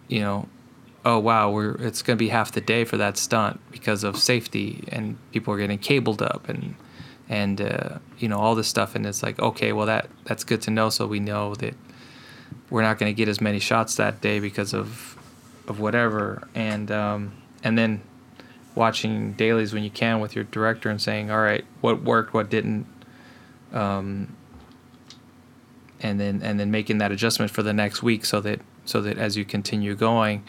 you know, oh wow, we're it's going to be half the day for that stunt because of safety and people are getting cabled up and and uh, you know all this stuff. And it's like okay, well that that's good to know. So we know that we're not going to get as many shots that day because of of whatever. And um, and then watching dailies when you can with your director and saying all right what worked what didn't um, and then and then making that adjustment for the next week so that so that as you continue going,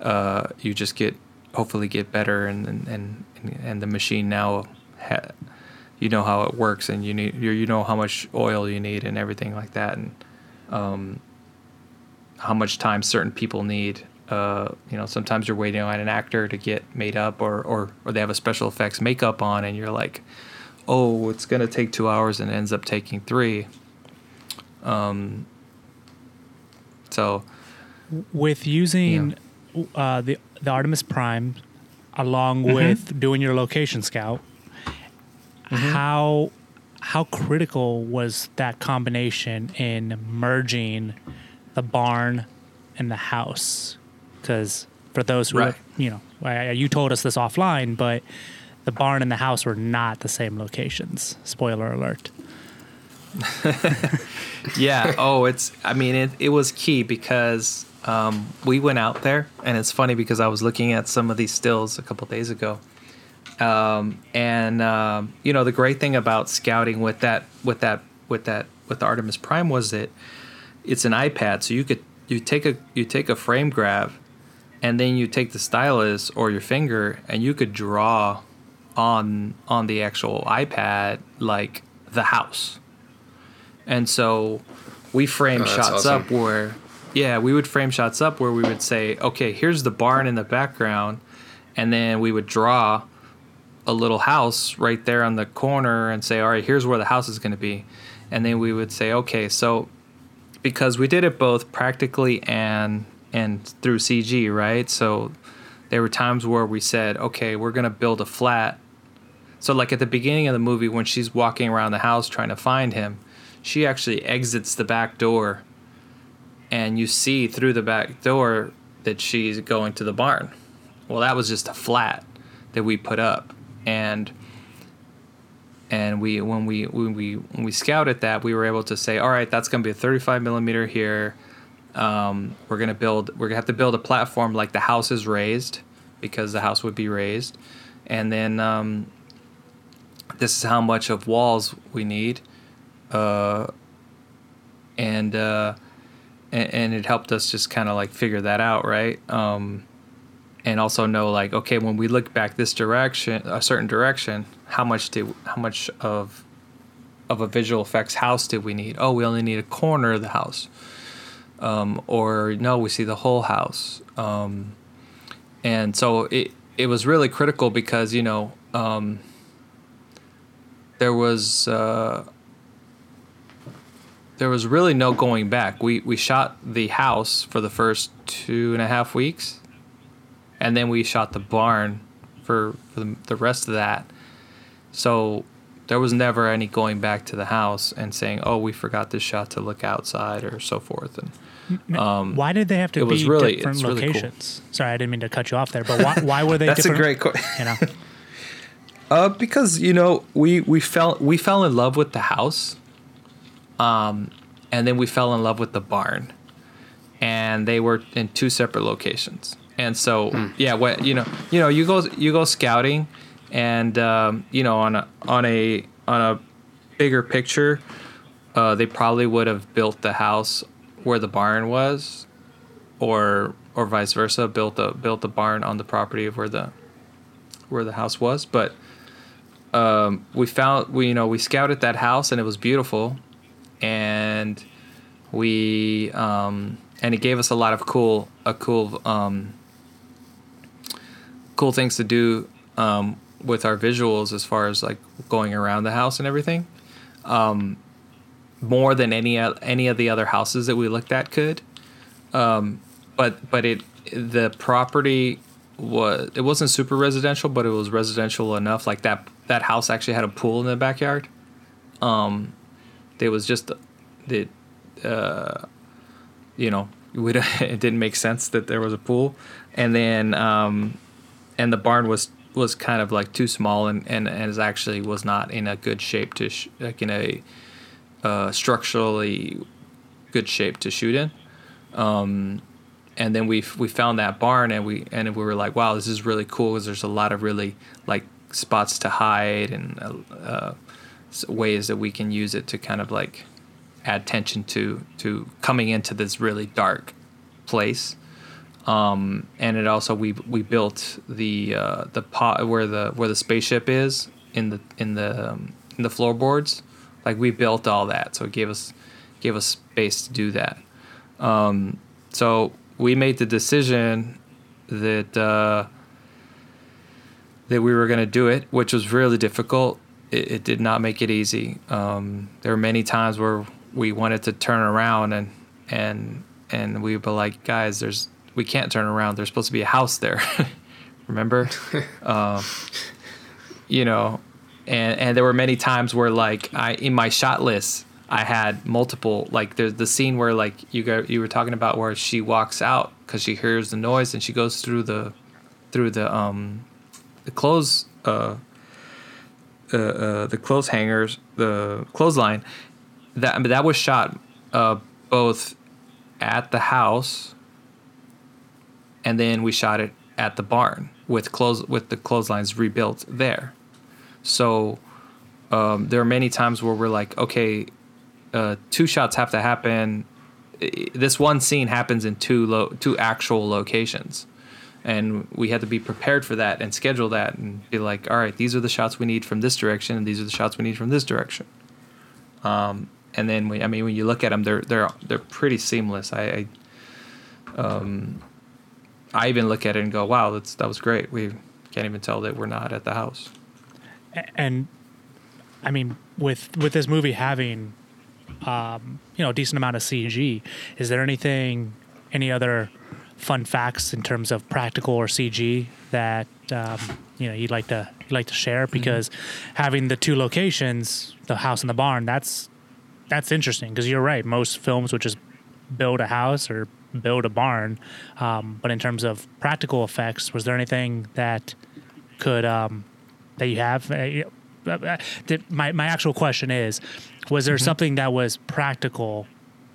uh, you just get hopefully get better and and and, and the machine now ha- you know how it works and you need you you know how much oil you need and everything like that and um, how much time certain people need. Uh, you know sometimes you're waiting on an actor to get made up or or or they have a special effects makeup on and you're like oh it's gonna take two hours and it ends up taking three. Um so with using uh, the the Artemis Prime along with doing your location scout, how how critical was that combination in merging the barn and the house? Because for those who Right. you know, I- you told us this offline, but the barn and the house were not the same locations. Spoiler alert. yeah oh it's i mean it, it was key because um, we went out there and it's funny because i was looking at some of these stills a couple days ago um, and um, you know the great thing about scouting with that with that with that with the artemis prime was that it's an ipad so you could you take a you take a frame grab and then you take the stylus or your finger and you could draw on on the actual ipad like the house and so we frame Oh, shots awesome. up where, yeah, we would frame shots up where we would say, okay, here's the barn in the background. And then we would draw a little house right there on the corner and say, all right, here's where the house is going to be. And then we would say, okay, so because we did it both practically and and through CG, right? So there were times where we said, okay, we're going to build a flat. So like at the beginning of the movie when she's walking around the house trying to find him, she actually exits the back door and you see through the back door that she's going to the barn. Well, that was just a flat that we put up and and we when we when we when we scouted that we were able to say all right that's going to be a 35 millimeter here um, we're going to build we're going to have to build a platform like the house is raised because the house would be raised and then um, this is how much of walls we need uh, and uh, and, and it helped us just kind of like figure that out, right? Um, and also know like, okay, when we look back this direction, a certain direction, how much did how much of of a visual effects house did we need? Oh, we only need a corner of the house, um, or no, we see the whole house. Um, and so it it was really critical because you know um, there was. Uh, there was really no going back. We we shot the house for the first two and a half weeks, and then we shot the barn for, for the, the rest of that. So there was never any going back to the house and saying, "Oh, we forgot this shot to look outside" or so forth. And um, Why did they have to it be was really- different it's really cool. locations? Sorry, I didn't mean to cut you off there, but why, why were they that's a different? great question. You know, Uh, because you know we we fell we fell in love with the house, um, and then we fell in love with the barn, and they were in two separate locations. And so yeah, what you know you know you go you go scouting, and um, you know on a on a on a bigger picture, uh, they probably would have built the house where the barn was, or or vice versa, built the built the barn on the property of where the where the house was, but um, we found we you know we scouted that house and it was beautiful, and we um, and it gave us a lot of cool a cool um, cool things to do um, with our visuals as far as like going around the house and everything. Um, more than any any of the other houses that we looked at could, um, but but it the property was it wasn't super residential, but it was residential enough. Like that that house actually had a pool in the backyard. Um, it was just the, uh, you know, it didn't make sense that there was a pool, and then um, and the barn was was kind of like too small and and, and actually was not in a good shape to sh- like in a uh, structurally good shape to shoot in. Um, and then we we found that barn and we and we were like wow this is really cool because there's a lot of really like spots to hide and uh, uh, ways that we can use it to kind of like add tension to to coming into this really dark place Um, and it also we we built the uh, the pot where the where the spaceship is in the in the um, in the floorboards. Like we built all that, so it gave us gave us space to do that. Um, so we made the decision that uh, that we were going to do it, which was really difficult. It, it did not make it easy. Um, there were many times where we wanted to turn around and and and we were like, guys, there's we can't turn around. There's supposed to be a house there. Remember? um, you know, and and there were many times where like I in my shot list I had multiple like there's the scene where like you go you were talking about where she walks out because she hears the noise and she goes through the through the um the clothes uh, uh, uh the clothes hangers the clothesline that that was shot uh both at the house and then we shot it at the barn with clothes with the clotheslines rebuilt there. So um, there are many times where we're like okay uh, two shots have to happen. This one scene happens in two lo- two actual locations and we had to be prepared for that and schedule that and be like all right these are the shots we need from this direction and these are the shots we need from this direction. Um, and then we, I mean when you look at them they're they're they're pretty seamless. I, I um I even look at it and go wow that's that was great. We can't even tell that we're not at the house. And I mean with with this movie having um, you know a decent amount of CG is there anything any other fun facts in terms of practical or CG that um, you know you'd like to you'd like to share because mm-hmm. having the two locations the house and the barn that's that's interesting because you're right most films would just build a house or build a barn um, but in terms of practical effects was there anything that could um, that you have uh, uh, uh my, my actual question is was there mm-hmm. something that was practical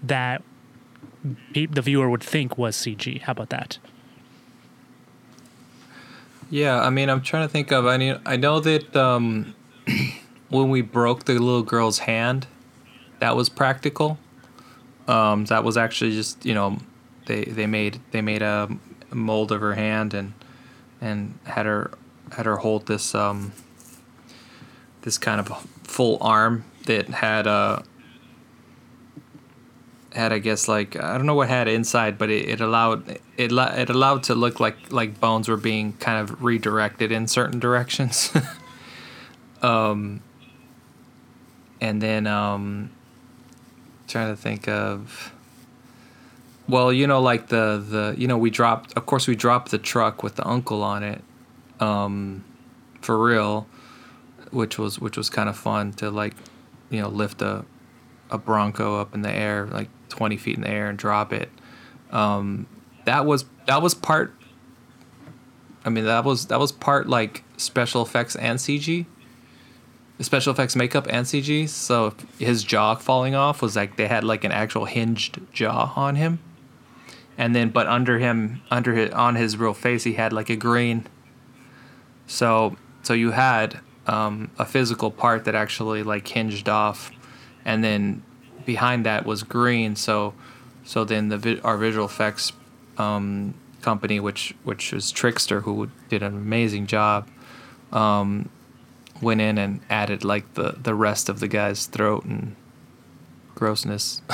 that the viewer would think was cg how about that? Yeah i mean i'm trying to think of i i know that um, when we broke the little girl's hand that was practical. Um, that was actually just you know they they made they made a mold of her hand and and had her had her hold this um, this kind of full arm that had a uh, had I guess like I don't know what had inside, but it, it allowed it it allowed to look like like bones were being kind of redirected in certain directions. um, and then um, trying to think of well, you know, like the the you know we dropped. Of course, we dropped the truck with the uncle on it, um, for real, which was which was kind of fun to like, you know, lift a a Bronco up in the air like twenty feet in the air and drop it. Um, that was that was part. I mean, that was that was part like special effects and CG special effects makeup and CG. So his jaw falling off was like they had like an actual hinged jaw on him and then but under him under his on his real face he had like a green so so you had um, a physical part that actually like hinged off and then behind that was green so so then the our visual effects um, company which which was Trixter, who did an amazing job um, went in and added like the the rest of the guy's throat and grossness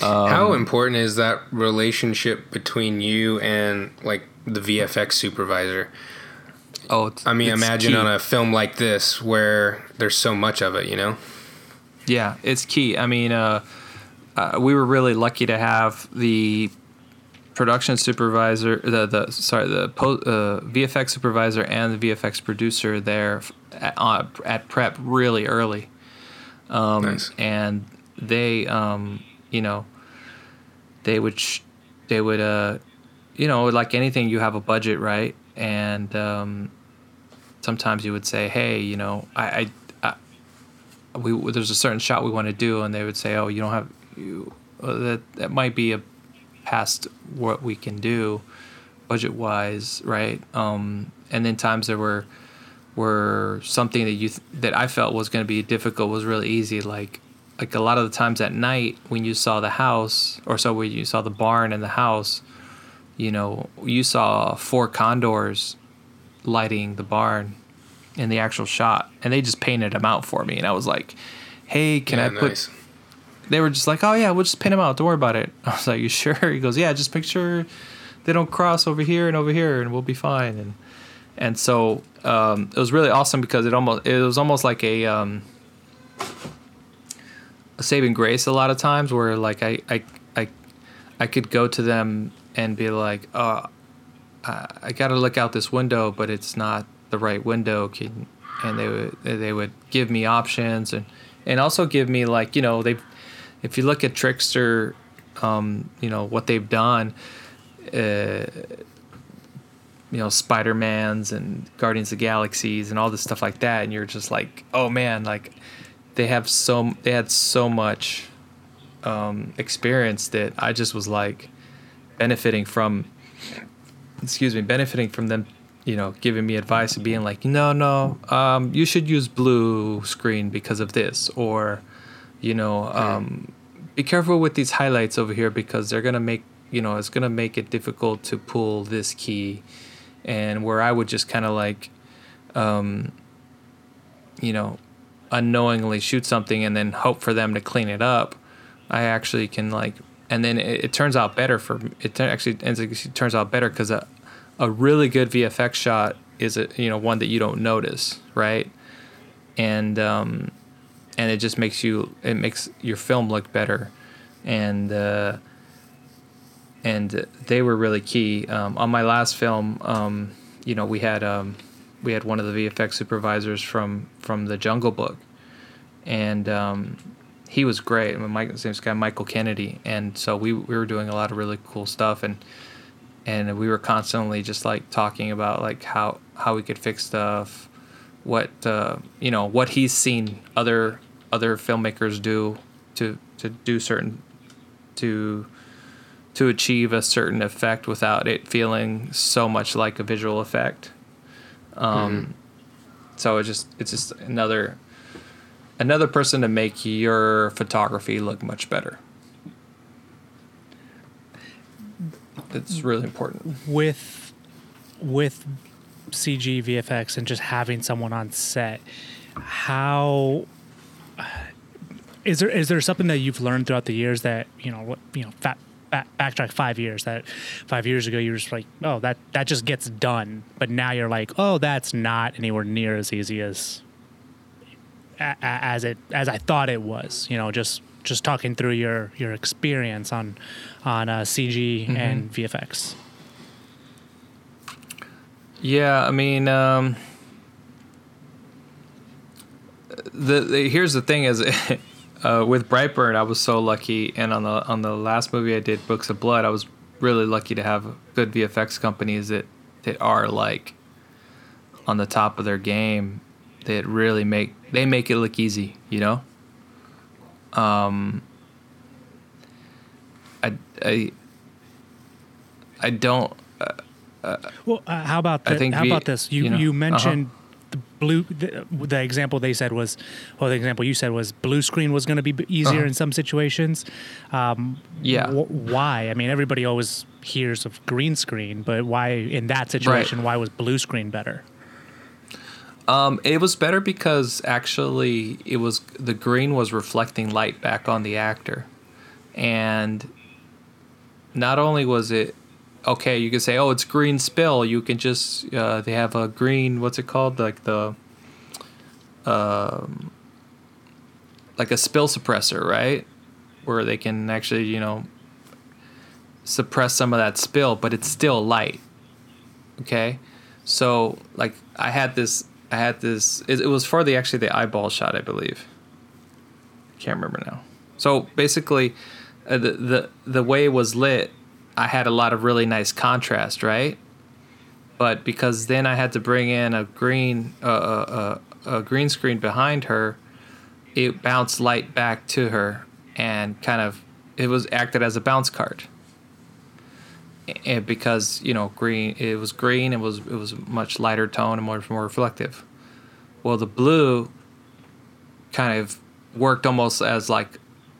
Um, How important is that relationship between you and like the VFX supervisor? Oh, I mean, imagine key. on a film like this where there's so much of it, you know. Yeah, it's key. I mean, uh, uh, we were really lucky to have the production supervisor, the the sorry, the po- uh, VFX supervisor and the VFX producer there at, uh, at prep really early. Um, nice. And they um, you know, they would sh- they would uh, you know, like anything, you have a budget, right? And um, sometimes you would say, hey, you know, I, I, I we there's a certain shot we want to do, and they would say, oh, you don't have you uh, that that might be a past what we can do budget wise, right? Um, and then times there were were something that you th- that I felt was going to be difficult was really easy, like like a lot of the times at night when you saw the house or so when you saw the barn and the house you know, you saw four condors lighting the barn in the actual shot, and they just painted them out for me, and I was like, "Hey, can Yeah, I put?" nice. They were just like, "Oh yeah, we'll just paint them out. Don't worry about it." I was like, "You sure?" He goes, "Yeah, just make sure they don't cross over here and over here, and we'll be fine." And and so um, it was really awesome because it almost it was almost like a um, a saving grace a lot of times where like I I I, I could go to them and be like, "Oh, I, I got to look out this window, but it's not the right window." Can and they would they would give me options and and also give me like you know they if you look at Trixter, um, you know what they've done. Uh, you know Spider Mans and Guardians of Galaxies and all this stuff like that, and you're just like, oh man, like they have so they had so much um, experience that I just was like benefiting from. Excuse me, benefiting from them, you know, giving me advice and being like, no, no, um, you should use blue screen because of this, or, you know, um, be careful with these highlights over here because they're gonna make, you know, it's gonna make it difficult to pull this key and where I would just kind of like, um, you know, unknowingly shoot something and then hope for them to clean it up. I actually can like, and then it, it turns out better for it. Actually, ends it turns out better because a a really good VFX shot is a you know one that you don't notice, right? And um, and it just makes you it makes your film look better, and. Uh, and they were really key. Um, on my last film, um, you know, we had um, we had one of the VFX supervisors from from the Jungle Book, and um, he was great. I mean, Mike, this guy Michael Kennedy, and so we we were doing a lot of really cool stuff, and and we were constantly just like talking about like how how we could fix stuff, what uh, you know what he's seen other other filmmakers do to to do certain to to achieve a certain effect without it feeling so much like a visual effect. Um, So it just it's just another another person to make your photography look much better. It's really important. with with CG VFX and just having someone on set, how is there is there something that you've learned throughout the years that you know what you know fat, back, backtrack five years that five years ago you were just like oh that that just gets done but now you're like oh that's not anywhere near as easy as as it as I thought it was you know just just talking through your your experience on on uh, CG and VFX Yeah, I mean, um, the, the here's the thing is, uh, with Brightburn, I was so lucky, and on the on the last movie I did, Books of Blood, I was really lucky to have good VFX companies that that are like on the top of their game. That really make they make it look easy, you know. Um, I I I don't. Well, uh, how about the, how we- about this? You you know, you uh-huh. mentioned the blue. The, the example they said was, well, the example you said was blue screen was going to be easier Uh-huh. in some situations. Um, Yeah. wh- why? I mean, everybody always hears of green screen, but why in that situation? Why was blue screen better? Um, it was better because actually it was the green was reflecting light back on the actor, and not only was it okay, you could say, oh, it's green spill. You can just uh, they have a green what's it called like the um, like a spill suppressor, right? Where they can actually you know suppress some of that spill, but it's still light. Okay, so like I had this, I had this. It, it was for the actually the eyeball shot, I believe. Can't remember now. So basically, uh, the the the way it was lit, I had a lot of really nice contrast, right? But because then I had to bring in a green uh, uh, uh, a green screen behind her, it bounced light back to her and kind of it was acted as a bounce card and because you know green it was green it was it was much lighter tone and more more reflective well the blue kind of worked almost as like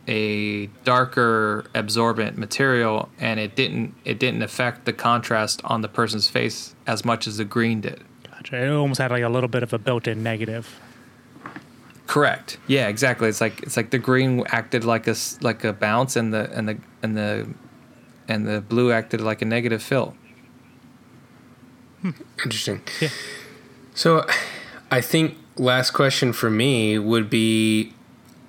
a darker absorbent material and it didn't it didn't affect the contrast on the person's face as much as the green did. Gotcha. It almost had like a little bit of a built-in negative. Correct. Yeah, exactly. It's like it's like the green acted like a like a bounce and the and the and the and the blue acted like a negative fill. Interesting. Yeah. So, I think last question for me would be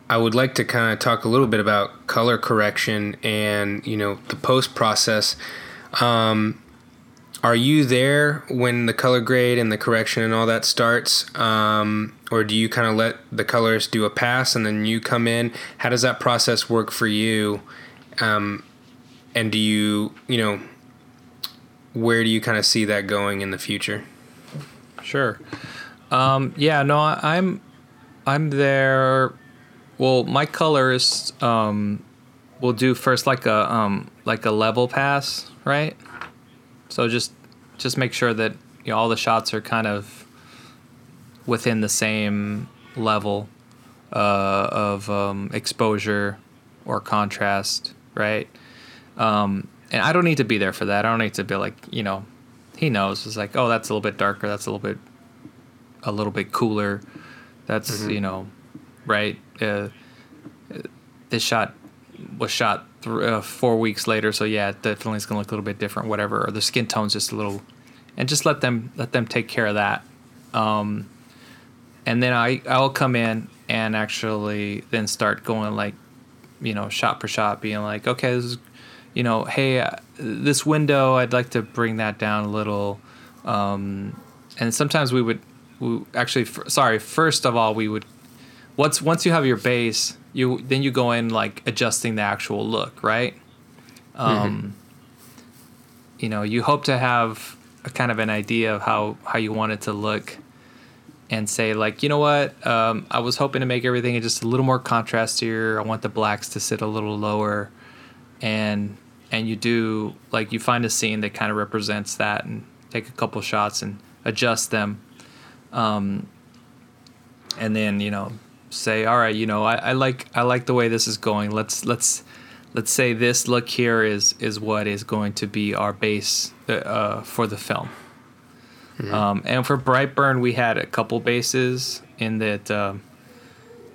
I would like to kind of talk a little bit about color correction and, you know, the post process. Um, are you there when the color grade and the correction and all that starts? Um, or do you kind of let the colorist do a pass and then you come in? How does that process work for you? Um, and do you, you know, where do you kind of see that going in the future? Sure. Um, yeah. No, I'm I'm there. Well, my colorist um, will do first like a um, like a level pass, right? So just just make sure that you know all the shots are kind of within the same level uh, of um, exposure or contrast, right? Um, and I don't need to be there for that. I don't need to be like you know, he knows. It's like oh, that's a little bit darker. That's a little bit a little bit cooler. That's you know, right? Uh, this shot was shot th- uh, four weeks later, so yeah, it definitely is gonna look a little bit different. Whatever, or the skin tone's just a little, and just let them let them take care of that. Um, and then I I'll come in and actually then start going like, you know, shot for shot, being like, okay, this is, you know, hey, uh, this window, I'd like to bring that down a little. Um, and sometimes we would, we actually, f- sorry, first of all, we would, once once you have your base, you then you go in like adjusting the actual look, right? Um, You know, you hope to have a kind of an idea of how how you want it to look, and say like, you know what, um, I was hoping to make everything just a little more contrast here. I want the blacks to sit a little lower, and and you do like you find a scene that kind of represents that and take a couple shots and adjust them um, and then you know say all right you know I, I like i like the way this is going. Let's let's let's say this look here is is what is going to be our base uh, uh, for the film. Um, and for brightburn we had a couple bases in that um,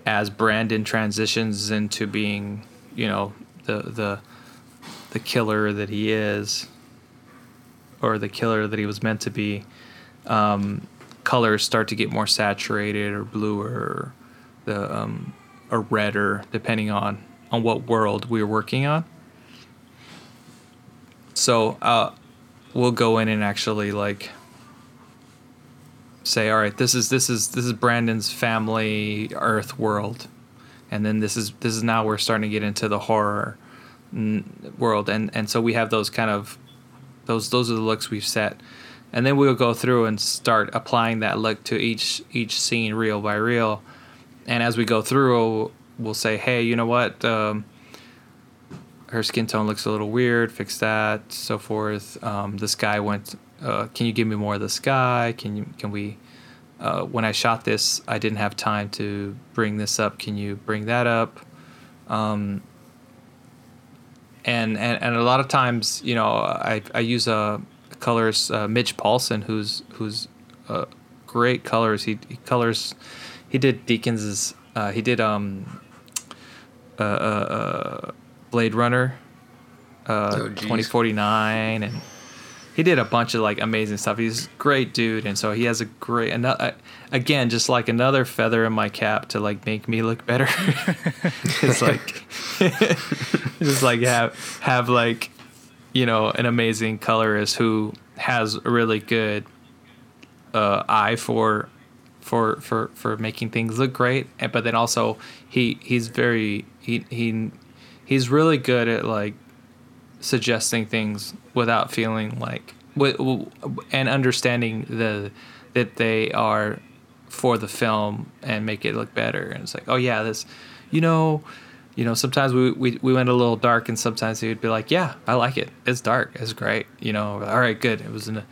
as brandon transitions into being you know the the the killer that he is or the killer that he was meant to be um, colors start to get more saturated or bluer or the um, or redder depending on on what world we are working on. So uh, we'll go in and actually like say all right this is this is this is brandon's family earth world. And then this is this is now we're starting to get into the horror world and and so we have those kind of those those are the looks we've set. And then we'll go through and start applying that look to each each scene reel by reel. And as we go through we'll say hey you know what? Um, her skin tone looks a little weird fix that so forth. Um, this guy went uh, can you give me more of the sky? Can you can we uh, when i shot this i didn't have time to bring this up. Can you bring that up? Um, and, and and a lot of times you know i, I use a colorist uh, Mitch Paulson, who's who's uh, great colors. He, he colors. He did Deacon's. Uh, he did um. Uh, uh, uh, Blade Runner. Uh, Oh, geez. twenty forty nine, and he did a bunch of like amazing stuff. He's a great dude, and so he has a great. And uh, again, just like another feather in my cap to like make me look better. it's like, just like have have like you know, an amazing colorist who has a really good uh, eye for for for for making things look great, and but then also he he's very he he he's really good at like suggesting things without feeling like and understanding the that they are for the film and make it look better. And it's like oh yeah this you know you know sometimes we, we we went a little dark and sometimes he would be like yeah i like it. It's dark. It's great. You know all right good. It was an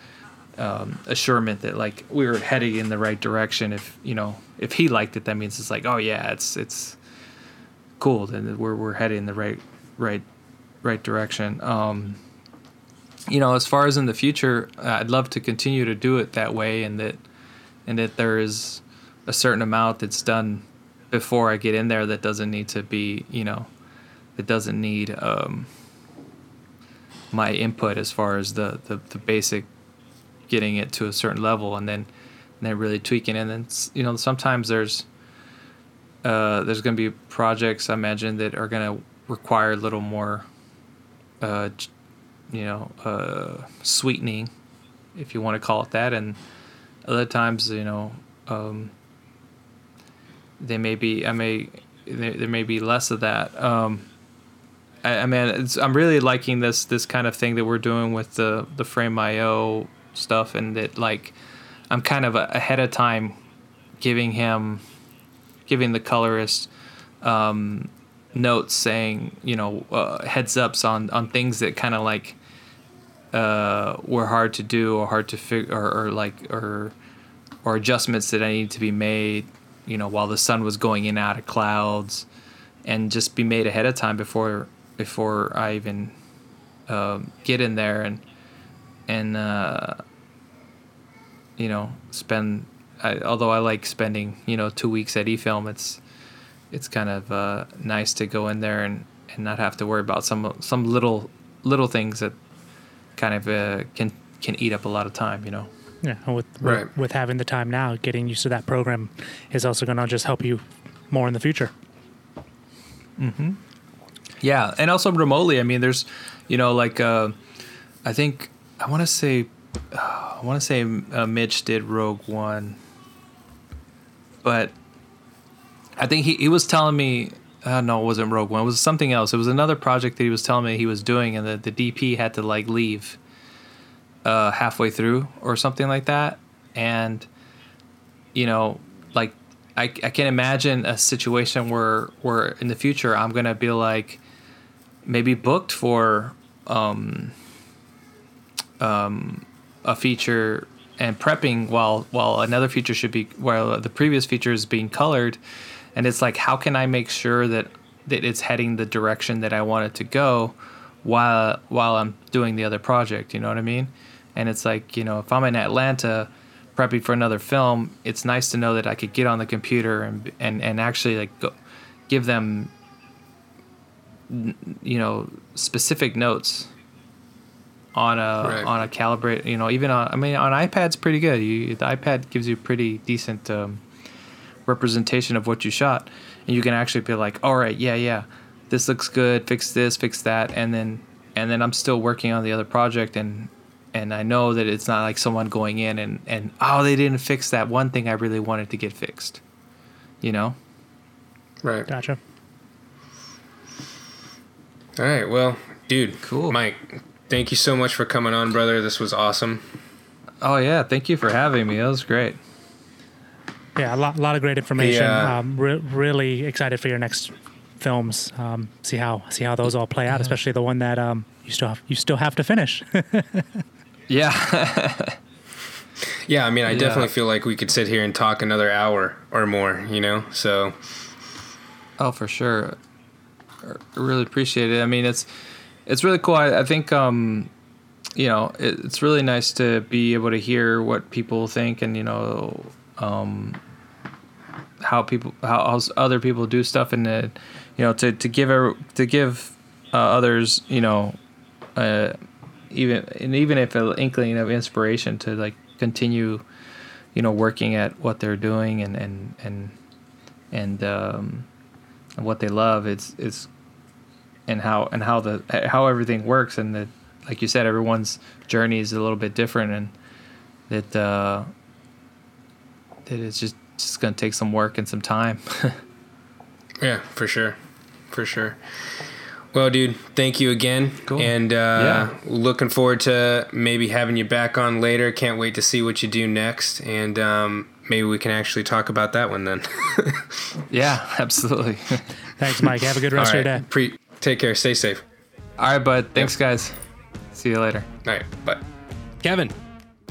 um, assurement that like we were heading in the right direction. If you know if he liked it that means it's like oh yeah it's it's cool. Then we're we're heading in the right right right direction. Um, you know, as far as in the future, I'd love to continue to do it that way, and that and that there is a certain amount that's done before I get in there that doesn't need to be, you know, that doesn't need um, my input as far as the, the, the basic getting it to a certain level and then and then really tweaking and then you know sometimes there's uh, there's going to be projects I imagine that are going to require a little more uh, you know uh, sweetening if you want to call it that. And other times you know um, they may be I may there, there may be less of that. Um, I, I mean I'm really liking this this kind of thing that we're doing with the the frame.io stuff and that like I'm kind of ahead of time giving him giving the colorist um, notes saying you know uh, heads ups on on things that kind of like uh, were hard to do or hard to figure or, or like or or adjustments that I need to be made you know while the sun was going in out of clouds and just be made ahead of time before before I even um, get in there and and uh, you know spend. I, although I like spending you know two weeks at eFilm, it's it's kind of uh, nice to go in there and, and not have to worry about some some little little things that kind of uh, can can eat up a lot of time. You know. Yeah, with, Right. with with having the time now, getting used to that program is also going to just help you more in the future. Yeah, and also remotely. I mean, there's, you know, like uh, I think I want to say, uh, I want to say uh, Mitch did Rogue One, but I think he he was telling me. Uh, no, it wasn't Rogue One. It was something else. It was another project that he was telling me he was doing, and that the DP had to like leave uh, halfway through or something like that. And you know, like I, I can imagine a situation where where in the future I'm gonna be like maybe booked for um, um, a feature and prepping while while another feature should be while the previous feature is being colored and it's like how can I make sure that that it's heading the direction that I want it to go while while I'm doing the other project you know what I mean? And it's like you know if I'm in Atlanta prepping for another film it's nice to know that I could get on the computer and and and actually like go, give them you know specific notes on a on a calibrate you know even on I mean on iPad's pretty good. You the iPad gives you pretty decent um, representation of what you shot and you can actually be like all right yeah yeah this looks good fix this fix that and then and then I'm still working on the other project and and I know that it's not like someone going in and and oh they didn't fix that one thing I really wanted to get fixed you know Right. Gotcha. All right. Well, dude. Cool. Mike, thank you so much for coming on, brother. This was awesome. oh yeah thank you for having me that was great Yeah, a lot, a lot of great information. Yeah. Um, re- really excited for your next films. Um, see how see how those all play out, especially the one that um, you still have, you still have to finish. yeah Yeah, I mean, I Yeah. definitely feel like we could sit here and talk another hour or more, you know? So, Oh, for sure. I really appreciate it. I mean, it's it's really cool. I, I think um, you know it, it's really nice to be able to hear what people think and you know um, how people how, other people do stuff and uh, you know to to give to give uh, others you know uh, even and even if an inkling of inspiration to like continue you know working at what they're doing and and and and um, what they love it's it's and how and how the how everything works and that like you said everyone's journey is a little bit different and that uh that it's just just gonna take some work and some time yeah, for sure. For sure. Well, dude, thank you again. Cool. And uh, Yeah. looking forward to maybe having you back on later. Can't wait to see what you do next. And um, maybe we can actually talk about that one then. yeah absolutely Thanks, Mike. Have a good All rest of your day. Pre- take care. Stay safe. all right bud thanks guys see you later All right. Bye. Kevin,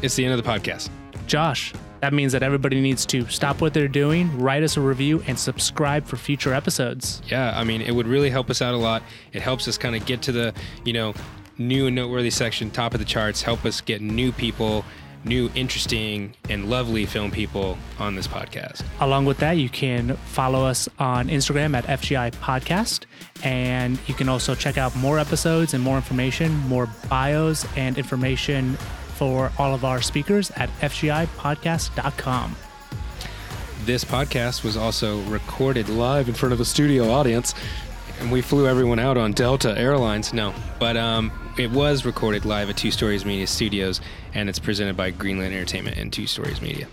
it's the end of the podcast. Josh, That means that everybody needs to stop what they're doing, write us a review, and subscribe for future episodes. Yeah, I mean, it would really help us out a lot. It helps us kind of get to the, you know, new and noteworthy section, top of the charts, help us get new people, new, interesting, and lovely film people on this podcast. Along with that, you can follow us on Instagram at FGI Podcast. And you can also check out more episodes and more information, more bios and information for all of our speakers at FGIPodcast.com. This podcast was also recorded live in front of a studio audience, and we flew everyone out on Delta Airlines. No, but um, it was recorded live at Two Stories Media Studios, and it's presented by Greenland Entertainment and Two Stories Media.